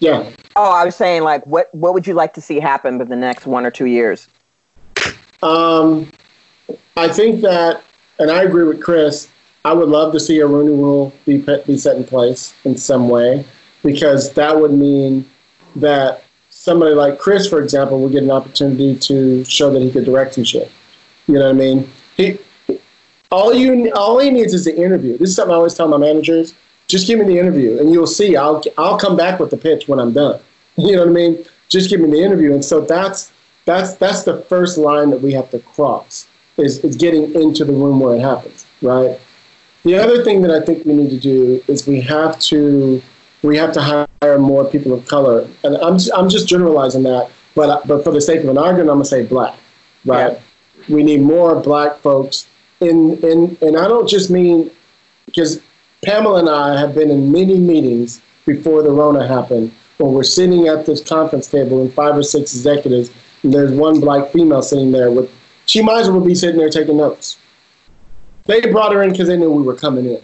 Yeah. Oh, I was saying like, what what would you like to see happen in the next one or two years? Um, I think that, and I agree with Chris. I would love to see a Rooney Rule be put- be set in place in some way, because that would mean that somebody like Chris, for example, would get an opportunity to show that he could direct some shit. You know what I mean? He all you all he needs is the interview. This is something I always tell my managers: just give me the interview, and you'll see. I'll I'll come back with the pitch when I'm done. <laughs> You know what I mean? Just give me the interview, and so that's that's that's the first line that we have to cross is, is getting into the room where it happens, right? The other thing that I think we need to do is we have to we have to hire more people of color, and I'm I'm just generalizing that, but but for the sake of an argument, I'm gonna say black, right? We need more black folks in in, and I don't just mean because Pamela and I have been in many meetings before the Rona happened, when we're sitting at this conference table and five or six executives, and there's one black female sitting there with, she might as well be sitting there taking notes. They brought her in because they knew we were coming in.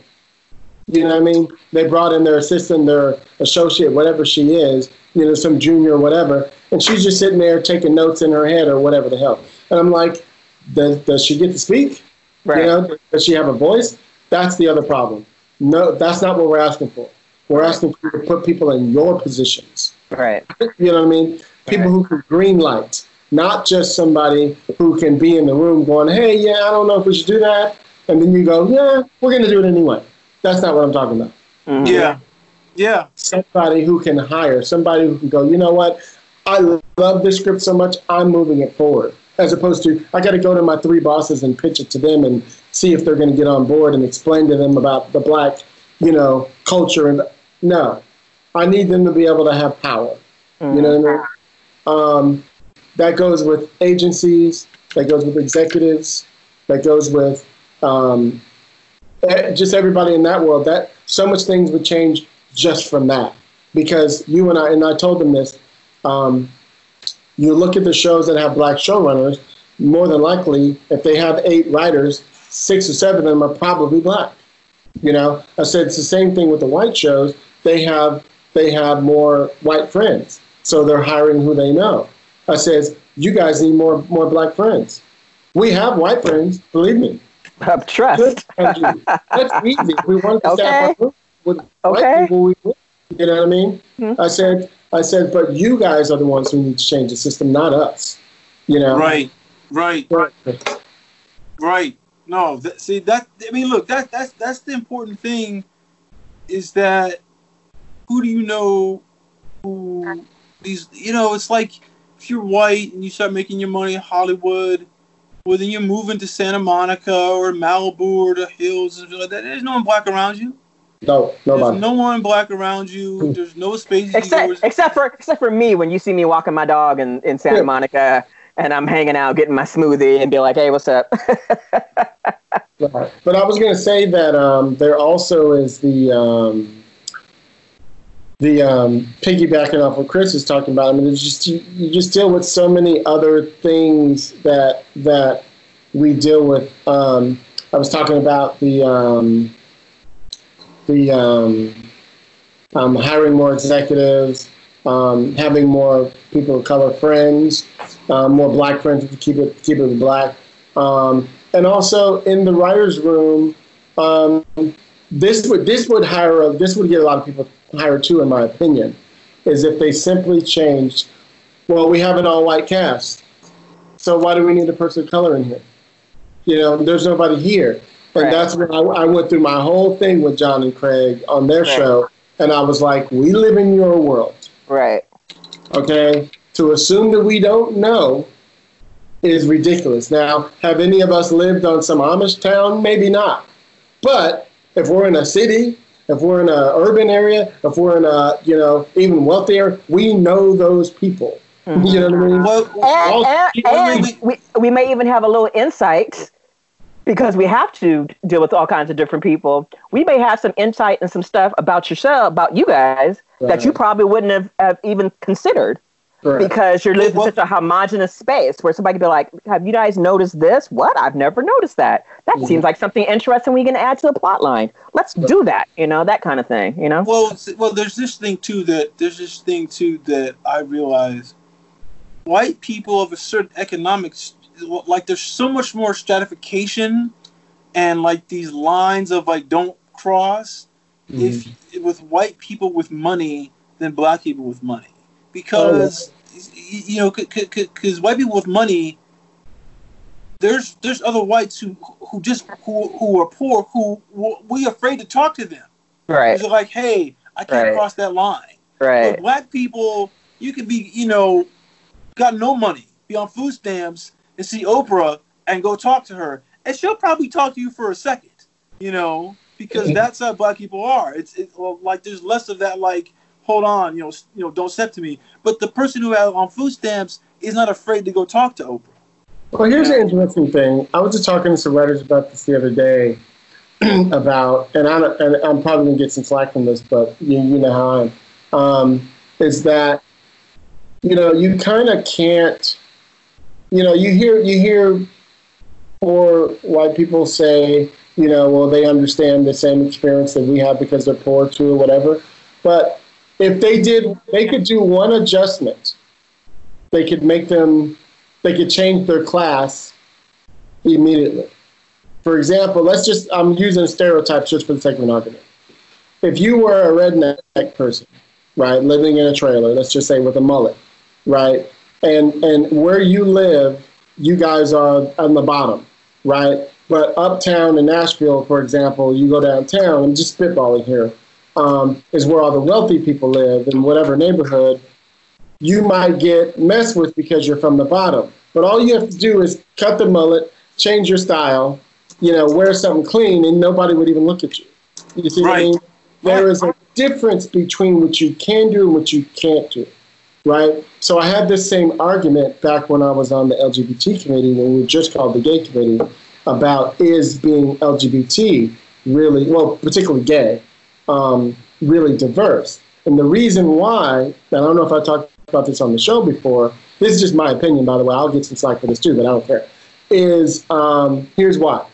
You know what I mean? They brought in their assistant, their associate, whatever she is, you know, some junior or whatever, and she's just sitting there taking notes in her head or whatever the hell. And I'm like, does, does she get to speak? Right. You know, does she have a voice? That's the other problem. No, that's not what we're asking for. We're asking for you to put people in your positions. Right. You know what I mean? People who can green light, not just somebody who can be in the room going, hey, yeah, I don't know if we should do that. And then you go, yeah, we're going to do it anyway. That's not what I'm talking about. Mhm. Yeah. Yeah. Somebody who can hire, somebody who can go, you know what? I love this script so much, I'm moving it forward. As opposed to, I got to go to my three bosses and pitch it to them and see if they're going to get on board and explain to them about the black, you know, culture. And no, I need them to be able to have power. You know what I mean? Um, that goes with agencies. That goes with executives. That goes with um, just everybody in that world. That so much things would change just from that. Because you and I, and I told them this. Um, you look at the shows that have black showrunners. More than likely, if they have eight writers, six or seven of them are probably black. You know, I said it's the same thing with the white shows. They have they have more white friends, so they're hiring who they know. I says you guys need more more black friends. We have white friends, believe me. Of trust. Good friends. That's easy. We want to Okay. staff our with Okay. people. We, you know what I mean? Hmm. I said I said, but you guys are the ones who need to change the system, not us. You know, Right. Right. Right. Right. No, that, see that. I mean, look, that that's that's the important thing, is that who do you know who these? You know, it's like if you're white and you start making your money in Hollywood, well, then you're moving to Santa Monica or Malibu or the hills and stuff like that. There's no one black around you. No, nobody. There's no one black around you. There's no space. except except for except for me when you see me walking my dog in, in Santa Yeah. Monica and I'm hanging out getting my smoothie and be like, hey, what's up? <laughs> Right. But I was going to say that um, there also is the um, the um, piggybacking off what Chris is talking about. I mean, it's just you, you just deal with so many other things that that we deal with. Um, I was talking about the um, the um, um, hiring more executives, um, having more people of color friends, more black friends to keep it keep it black. And also in the writers' room, this would this would hire a, this would get a lot of people hired too, in my opinion, is if they simply changed. Well, we have an all-white cast, so why do we need a person of color in here? You know, there's nobody here, and Right. that's when I, I went through my whole thing with John and Craig on their Right. show, and I was like, we live in your world right. okay? To assume that we don't know is ridiculous. Now, have any of us lived on some Amish town? Maybe not. But if we're in a city, if we're in an urban area, if we're in a, you know, even wealthier, we know those people. Mm-hmm. You know what I mean? Well, All- And, people and, and we, we may even have a little insight because we have to deal with all kinds of different people. We may have some insight and some stuff about yourself, about you guys, that you probably wouldn't have, have even considered Correct. because you're living Well- in such a homogenous space where somebody could be like, Have you guys noticed this? What? I've never noticed that. That Mhm. seems like something interesting we can add to the plot line. Let's do that, you know, that kind of thing, you know? Well, well, there's this thing too that there's this thing too that I realize white people of a certain economic, s- like there's so much more stratification, and like these lines of like don't cross if with white people with money than black people with money because oh, y- you know because white people with money there's there's other whites who who just who who are poor who we afraid to talk to them Right, they're like, hey, I can't Right. cross that line. But right, black people, you can be, you know, got no money, be on food stamps, and see Oprah and go talk to her, and she'll probably talk to you for a second, you know, because mm-hmm. that's how black people are. It's it, well, like there's less of that, like, hold on, you know, you know, don't step to me. But the person who has on food stamps is not afraid to go talk to Oprah. Well, here's an interesting thing. I was just talking to some writers about this the other day <clears throat> about, and I'm, and I'm probably gonna get some slack from this, but you, you know how I am. Um, is that you know you kind of can't, you know, you hear you hear poor white people say, you know, well they understand the same experience that we have because they're poor too or whatever, but if they did, they could do one adjustment they could make them, they could change their class immediately. For example, let's just, I'm using stereotypes just for the sake of an argument. If you were a redneck person, right, living in a trailer, let's just say with a mullet, right, and and where you live, you guys are on the bottom, right? But uptown in Nashville, for example, you go downtown, I'm just spitballing here, um, is where all the wealthy people live in whatever neighborhood. You might get messed with because you're from the bottom. But all you have to do is cut the mullet, change your style, you know, wear something clean, and nobody would even look at you. You see what I mean? There is a difference between what you can do and what you can't do, right? So I had this same argument back when I was on the LGBT committee, when we were just called the gay committee, about is being LGBT really, well, particularly gay, um, really diverse. And the reason why, I don't know if I talked about this on the show before, this is just my opinion, by the way, I'll get some slack for this too, but I don't care, is um, here's why.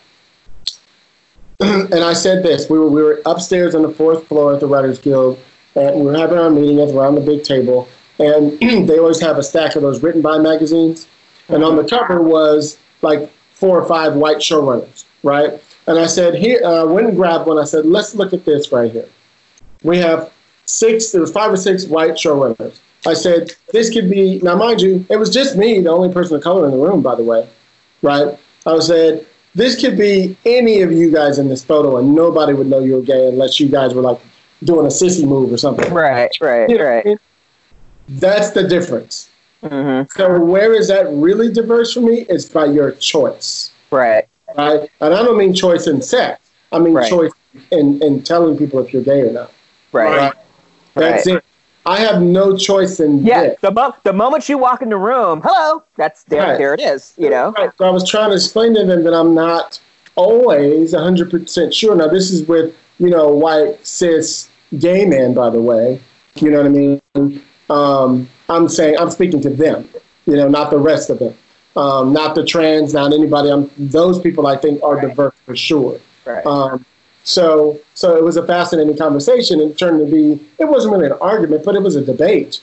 <clears throat> and I said this. We were we were upstairs on the fourth floor at the Writers Guild, and we were having our meeting around the big table. And <clears throat> they always have a stack of those written by magazines, and on the cover was like four or five white showrunners, right? And I said, here, uh, I went and grabbed one. I said, let's look at this right here. We have six. There was five or six white showrunners. I said, this could be now, mind you, it was just me, the only person of color in the room, by the way, right? I said, this could be any of you guys in this photo, and nobody would know you were gay unless you guys were like doing a sissy move or something. Right, right, You know, right. That's the difference. hmm So where is that really diverse for me? It's by your choice, Right, right? And I don't mean choice in sex. I mean Right. choice in, in telling people if you're gay or not. right. Right. That's it. I have no choice in Yeah, this. the, mo- the moment you walk in the room, hello, that's there, Right. there it is, you know? Right. So I was trying to explain to them that I'm not always 100% sure. Now, this is with, you know, white, cis, gay men, by the way. You know what I mean? Um, I'm saying, I'm speaking to them, you know, not the rest of them. Um, not the trans, not anybody. I'm, those people I think are Right. diverse for sure. Right. Um, so, so it was a fascinating conversation. It turned to be, it wasn't really an argument, but it was a debate,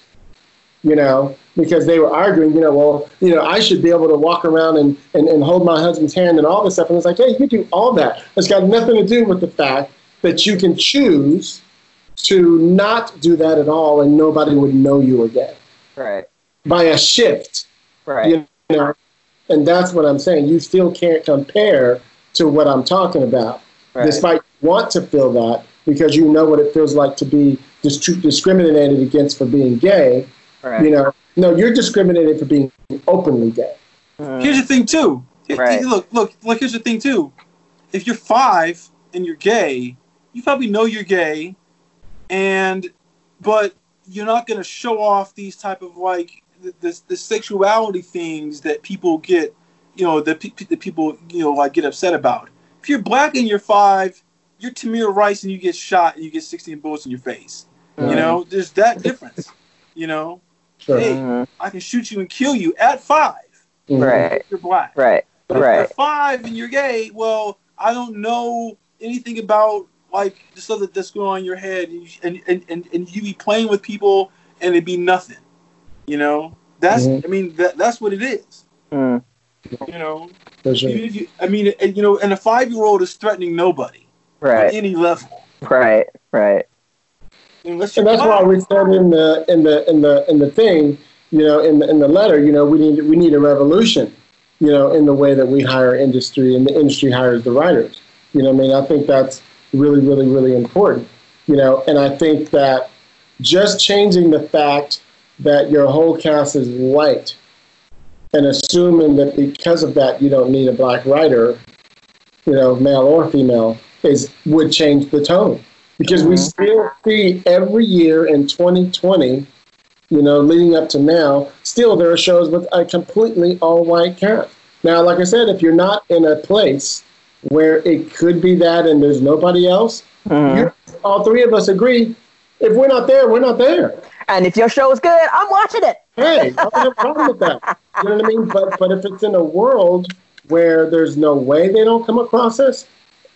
you know, because they were arguing, you know, well, you know, I should be able to walk around and, and, and hold my husband's hand and all this stuff. And it's like, hey, you can do all that. It's got nothing to do with the fact that you can choose to not do that at all and nobody would know you were gay right, by a shift right. you know, and that's what I'm saying. You still can't compare to what I'm talking about, right. despite you want to feel that because you know what it feels like to be dis- discriminated against for being gay. right. You know, no, you're discriminated for being openly gay. Mhm. Here's the thing too. Here- Right. Look, look, look. Here's the thing too. If you're five and you're gay, you probably know you're gay, and but you're not gonna show off these type of like the, the, the sexuality things that people get, you know, that, pe- that people you know like get upset about. If you're black and you're five, you're Tamir Rice and you get shot and you get 16 bullets in your face. You know, there's that difference. You know, Sure. Hey. Mhm. I can shoot you and kill you at five. Mhm. Right, If you're black. right, But if right. you're five and you're gay, well, I don't know anything about like the stuff that's going on in your head, and, you, and, and, and and you be playing with people, and it'd be nothing. You know, that's Mhm. I mean that that's what it is. Mm. You know, For sure. Even you- I mean, you know, and a five year old is threatening nobody right? at Right, any level. right, right. Unless And you're that's why we said in the in the in the in the thing, you know, in the in the letter, you know, we need we need a revolution, you know, in the way that we hire industry and the industry hires the writers. You know, what I mean, I think that's really, really, really important. You know, and I think that just changing the fact that your whole cast is white and assuming that because of that you don't need a black writer, you know, male or female, is would change the tone because we Mhm. still see every year in 2020, you know, leading up to now, still there are shows with a completely all white cast. Now, like I said, if you're not in a place where it could be that and there's nobody else, Mhm. all three of us agree. If we're not there, we're not there. And if your show is good, I'm watching it. Hey, I <laughs> don't have a problem with that. You know what I mean? But but if it's in a world where there's no way they don't come across us,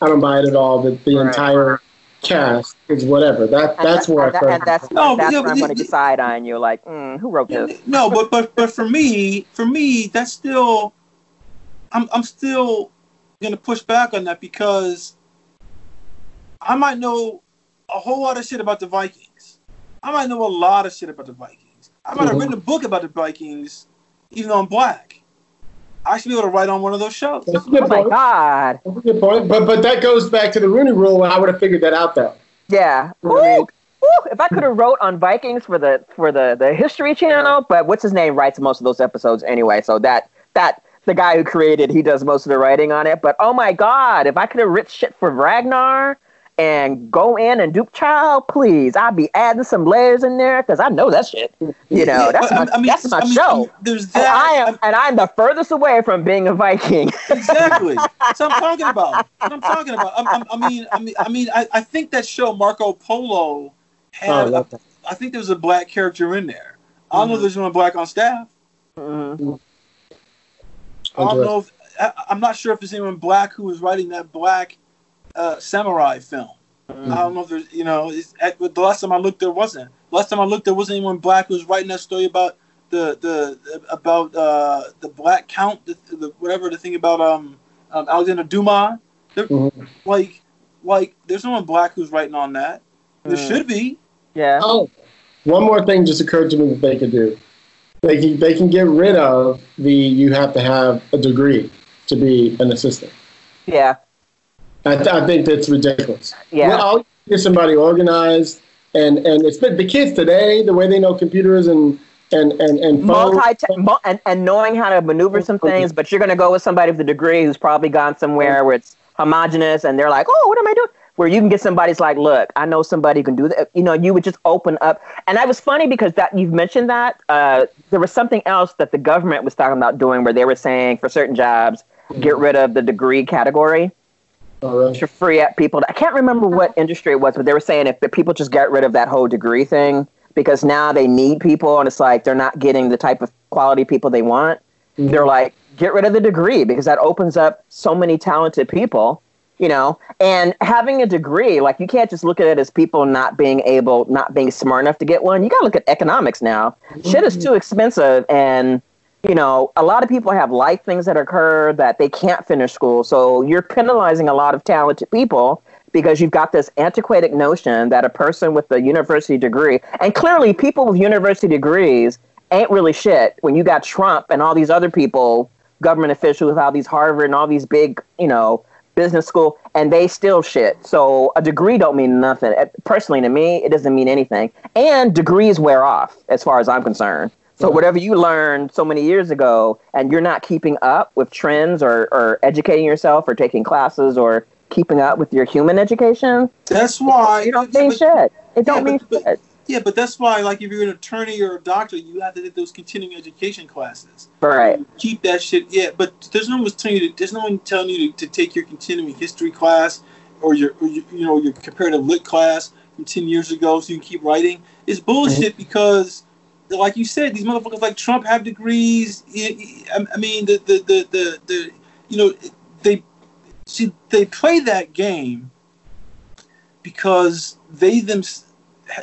I don't buy it at all. That the Right. entire cast is whatever. That And that's that- where I and, that- felt. and that's No, that's yeah, where I'm going to you- decide on. You're like, mm, who wrote this? No, but but but for me, for me, that's still. I'm I'm still gonna push back on that because I might know a whole lot of shit about the Vikings. I might know a lot of shit about the Vikings. I might have written a book about the Vikings, even though I'm black. I should be able to write on one of those shows. That's a good Oh my. God! That's a good point. But but that goes back to the Rooney Rule. And I would have figured that out though. Yeah. You know what I mean? Woo! Woo! If I could have wrote on Vikings for the for the the History Channel, but what's his name writes most of those episodes anyway, so that that the guy who created he does most of the writing on it. But oh my God, if I could have written shit for Ragnar and go in and Duke Child, please, I'd be adding some layers in there because I know that shit. You know, Yeah, that's my I mean, that's my I mean, show. There's And that. I am, and I'm the furthest away from being a Viking. <laughs> exactly. That's what I'm talking about. What I'm talking about. I, I, I mean, I mean, I mean, I, I think that show Marco Polo Oh, I had. love that. I think there was a black character in there. I don't know if there's one black on staff. Mhm. I don't know if I, I'm not sure if there's anyone black who was writing that black uh, samurai film. Mm-hmm. I don't know if there's, you know, it's, at, the last time I looked, there wasn't. Last time I looked, there wasn't anyone black who was writing that story about the the about uh, the black count, the, the whatever the thing about um, um Alexander Dumas. There, Mhm. Like, like there's no one black who's writing on that. There Mm. should be. Yeah. Oh, one more thing just occurred to me that they could do. They can they can get rid of the you have to have a degree to be an assistant. Yeah. I, th- I think that's ridiculous. Yeah. Well, I'll get somebody organized, and and it's been the kids today, the way they know computers and and and and multi mul- and, and knowing how to maneuver some things, but you're going to go with somebody with a degree who's probably gone somewhere where it's homogenous and they're like, oh, what am I doing? Where you can get somebody's like, look, I know somebody who can do that. You know, you would just open up. And that was funny because that you've mentioned that uh, there was something else that the government was talking about doing where they were saying for certain jobs, get rid of the degree category right. to free up people. I can't remember what industry it was, but they were saying if people just get rid of that whole degree thing because now they need people and it's like they're not getting the type of quality people they want. Mhm. They're like, get rid of the degree because that opens up so many talented people, you know. And having a degree, like you can't just look at it as people not being able, not being smart enough to get one. You got to look at economics now. Shit is too expensive and you know, a lot of people have life things that occur that they can't finish school. So you're penalizing a lot of talented people because you've got this antiquated notion that a person with a university degree, and clearly people with university degrees ain't really shit when you got Trump and all these other people, government officials with all these Harvard and all these big, you know, business school, and they still shit. So a degree don't mean nothing. Personally, to me, it doesn't mean anything. And degrees wear off, as far as I'm concerned. So whatever you learned so many years ago, and you're not keeping up with trends or, or educating yourself or taking classes or keeping up with your human education, That's why you don't yeah, mean but- shit. It don't yeah, mean but- shit. Yeah, but that's why, like, if you're an attorney or a doctor, you have to take those continuing education classes. Right. Keep that shit. Yeah, but there's no one telling you. To, there's no one telling you to, to take your continuing history class or your, or your, you know, your comparative lit class from ten years ago, so you can keep writing. It's bullshit mm-hmm. because, like you said, these motherfuckers like Trump have degrees. I, mean, the the, the the the you know they see they play that game because they them,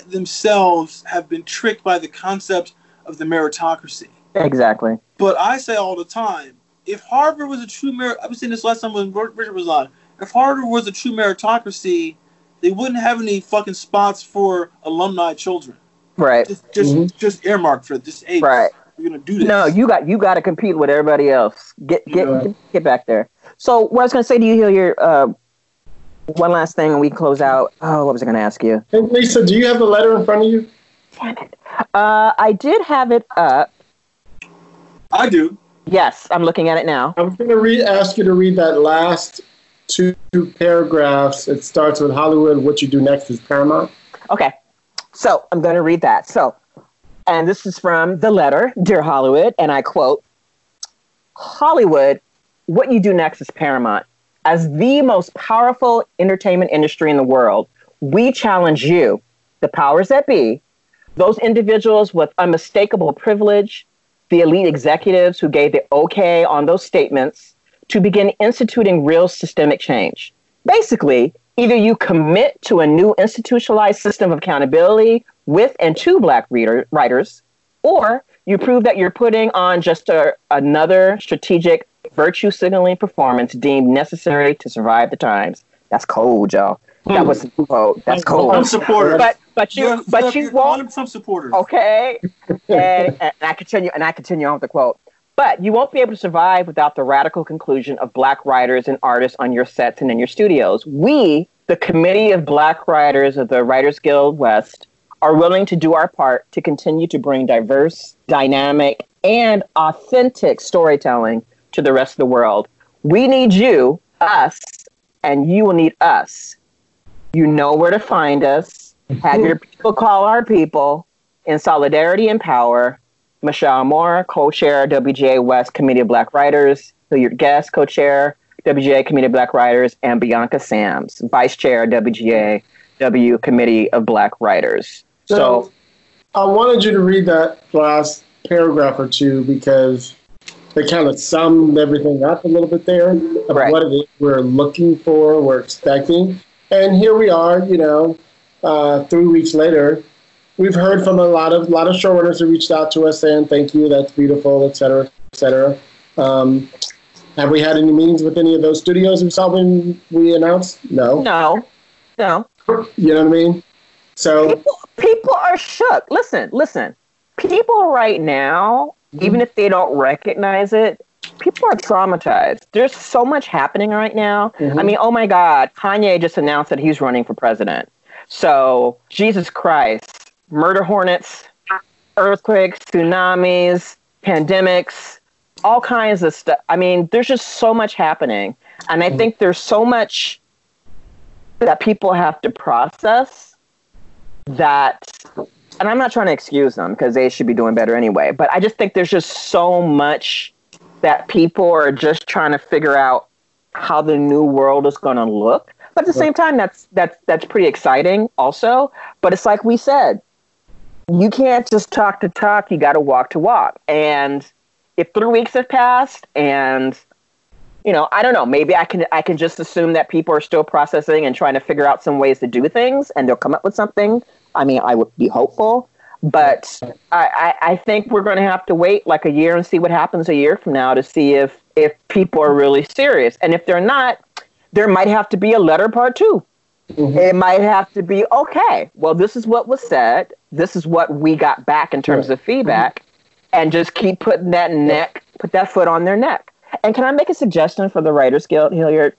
themselves have been tricked by the concept of the meritocracy. Exactly. But I say all the time, if Harvard was a true merit, I was saying this last time when Richard was on. If Harvard was a true meritocracy, they wouldn't have any fucking spots for alumni children. Right. Just, just, Mhm. just earmarked for this. Hey, Right. we're gonna do this. No, you got you got to compete with everybody else. Get get Yeah. get, get back there. So what I was going to say to you here, uh, one last thing, and we close out. Oh, what was I going to ask you? Hey, Lisa, do you have the letter in front of you? Damn it. Uh, I did have it up. I do. Yes, I'm looking at it now. I'm going to read, ask you to read that last two paragraphs. It starts with Hollywood. What you do next is paramount. Okay. So I'm going to read that. So, and this is from the letter, Dear Hollywood, and I quote Hollywood, what you do next is paramount. As the most powerful entertainment industry in the world, we challenge you, the powers that be, those individuals with unmistakable privilege, the elite executives who gave the okay on those statements, to begin instituting real systemic change. Basically, Either you commit to a new institutionalized system of accountability with and to Black reader, writers, or you prove that you're putting on just a, another strategic virtue signaling performance deemed necessary to survive the times. That's cold, y'all. That Hmm. was quote. That's cold. I'm supporter. But but you but you you're won't 100% okay and, and i continue and i continue on with the quote but you won't be able to survive without the radical conclusion of black writers and artists on your sets and in your studios. We the committee of black writers of the writers guild west are willing to do our part to continue to bring diverse dynamic and authentic storytelling to the rest of the world. We need you us and you will need us. You know where to find us. Have your <laughs> people call our people. In solidarity and power. Michelle Amor, co-chair WGA West Committee of Black Writers, Hilliard Guess, co-chair WGA Committee of Black Writers, and Bianca Sams, vice chair WGA W Committee of Black Writers. So, So I wanted you to read that last paragraph or two because they kind of summed everything up a little bit there of Right. what it is we're looking for, we're expecting. And here we are, you know, uh, three weeks later. We've heard from a lot of lot of showrunners who reached out to us saying thank you, that's beautiful, et cetera, et cetera. Um, have we had any meetings with any of those studios we saw when we announced? No. no, no. You know what I mean? So People, people are shook. Listen, listen. People right now, even if they don't recognize it, people are traumatized. There's so much happening right now. I mean, oh my God, Kanye just announced that he's running for president. So, Jesus Christ, murder hornets, earthquakes, tsunamis, pandemics, all kinds of stuff. I mean, there's just so much happening. And I mm-hmm. think there's so much that people have to process that and I'm not trying to excuse them because they should be doing better anyway, but I just think there's just so much that people are just trying to figure out how the new world is going to look. But at the same time, that's that's that's pretty exciting also. But it's like we said, you can't just talk to talk; you got to walk to walk. And if three weeks have passed, and you know, I don't know, maybe I can I can just assume that people are still processing and trying to figure out some ways to do things, and they'll come up with something. I mean, I would be hopeful, but I, I, think we're going to have to wait like a year and see what happens a year from now to see if if people are really serious, and if they're not, there might have to be a letter part 2 It might have to be okay. Well, this is what was said. This is what we got back in terms of feedback, and just keep putting that neck, put that foot on their neck. And can I make a suggestion for the Writers Guild, Hilliard?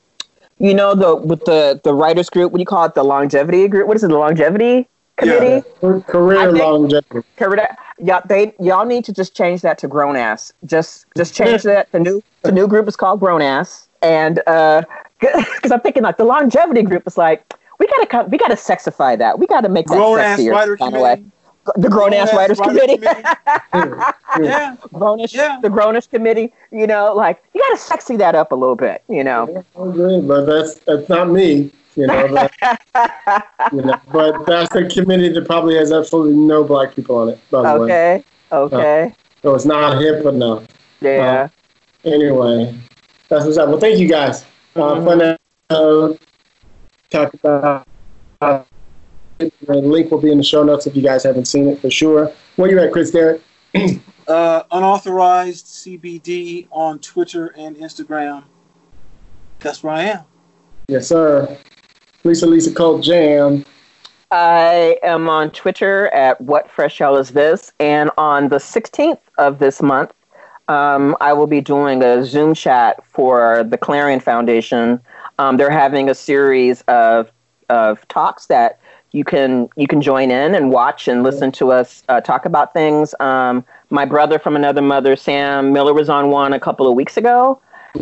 You know the with the the writers group. What do you call it? The longevity group. What is it? The longevity committee. career think- longevity. Cover that. Yeah, they y'all need to just change that to grown ass. Just just change <laughs> that. The new the new group is called grown ass, and uh, <laughs> because I'm thinking like the longevity group is like we gotta come, we gotta sexify that. We gotta make that Grown ass sexier writer kind of way. The grown ass Grown-ass writers writer committee, <laughs> Yeah. grownish, Yeah. the grownish committee. You know, like you gotta sexy that up a little bit. You know. I agree, but that's that's not me. You know, that, <laughs> you know, but that's a committee that probably has absolutely no black people on it. By the way, Okay. Okay. Uh, so it's not hip enough. Yeah. Uh, anyway, that's what's up. Well, thank you guys. Uh, Fun to uh, talk about. Uh, the link will be in the show notes if you guys haven't seen it for sure. Where you at, Chris Derrick? <clears throat> Uh, unauthorized CBD on Twitter and Instagram. That's where I am. Yes, sir. Lisa Lisa Colt Jam. I am on Twitter at What Fresh Hell Is This, and on the 16th of this month, um, I will be doing a Zoom chat for the Clarion Foundation. Um, they're having a series of of talks that you can you can join in and watch and listen to us uh, talk about things. Um, my brother from another mother, Sam Miller, was on one a couple of weeks ago,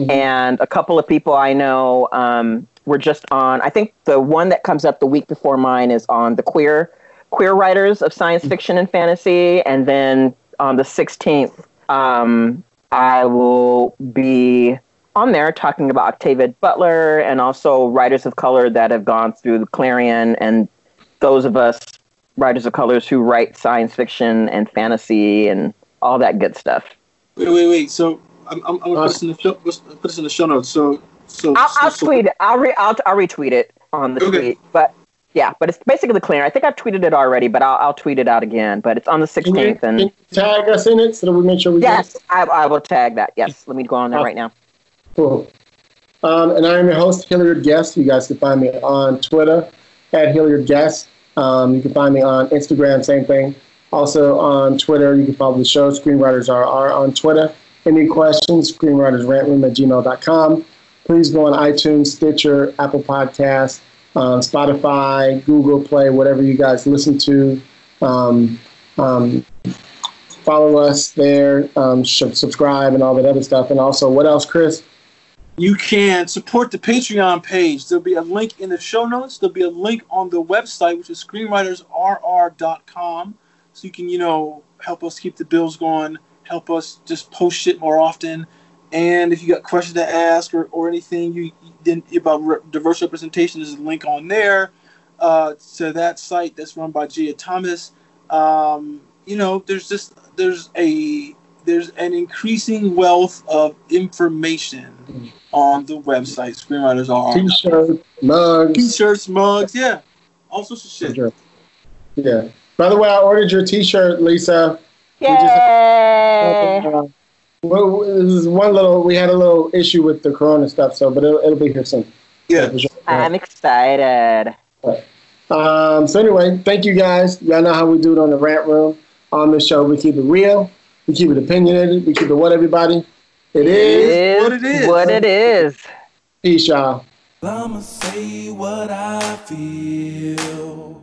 and a couple of people I know um, were just on. I think the one that comes up the week before mine is on the queer queer writers of science fiction and fantasy, and then on the 16th, um, I will be on there talking about Octavia Butler and also writers of color that have gone through the Clarion and those of us writers of colors who write science fiction and fantasy and all that good stuff. Wait, wait, wait. So I'm, I'm, I'm gonna put this in the show, put this in the show notes. So, so, I'll, so, I'll so- tweet it. I'll, re- I'll, I'll retweet it. on the Okay. tweet. But yeah, but it's basically the cleaner. I think I've tweeted it already, but I'll, I'll tweet it out again. But it's on the Can you, 16th, can and you tag us in it so that we make sure we yes. I, I will tag that. Yes, let me go on there right now. Cool. Um, and I am your host, Hilliard Guess. You guys can find me on Twitter at Hilliard Guess. Um, you can find me on Instagram, same thing. Also on Twitter, you can follow the show. Screenwriters are, are on Twitter. Any questions, screenwritersrantroom at gmail.com. Please go on iTunes, Stitcher, Apple Podcasts, Spotify, Google Play, whatever you guys listen to. Um, um, follow us there, um, subscribe, and all that other stuff. And also, what else, Chris? You can support the Patreon page. There'll be a link in the show notes. There'll be a link on the website, which is screenwritersrr.com. So you can, you know, help us keep the bills going, help us just post shit more often. And if you got questions to ask or, or anything you then about re- diverse representation, is a link on there uh, to that site that's run by Gia Thomas. Um, you know, there's just there's a there's an increasing wealth of information on the website. Screenwriters are T-shirt, mugs. t-shirts, mugs, yeah, all sorts of shit. Yeah. By the way, I ordered your T-shirt, Lisa. just- Yay! Well, this is one little. We had a little issue with the Corona stuff, so but it'll, it'll be here soon. Yeah. Sure. I'm excited. Um, so anyway, thank you guys. Y'all know how we do it on the rant room. On this show, we keep it real. We keep it opinionated. We keep it what everybody. It is. what it is. What it is. Peace, y'all. I'ma say what I feel,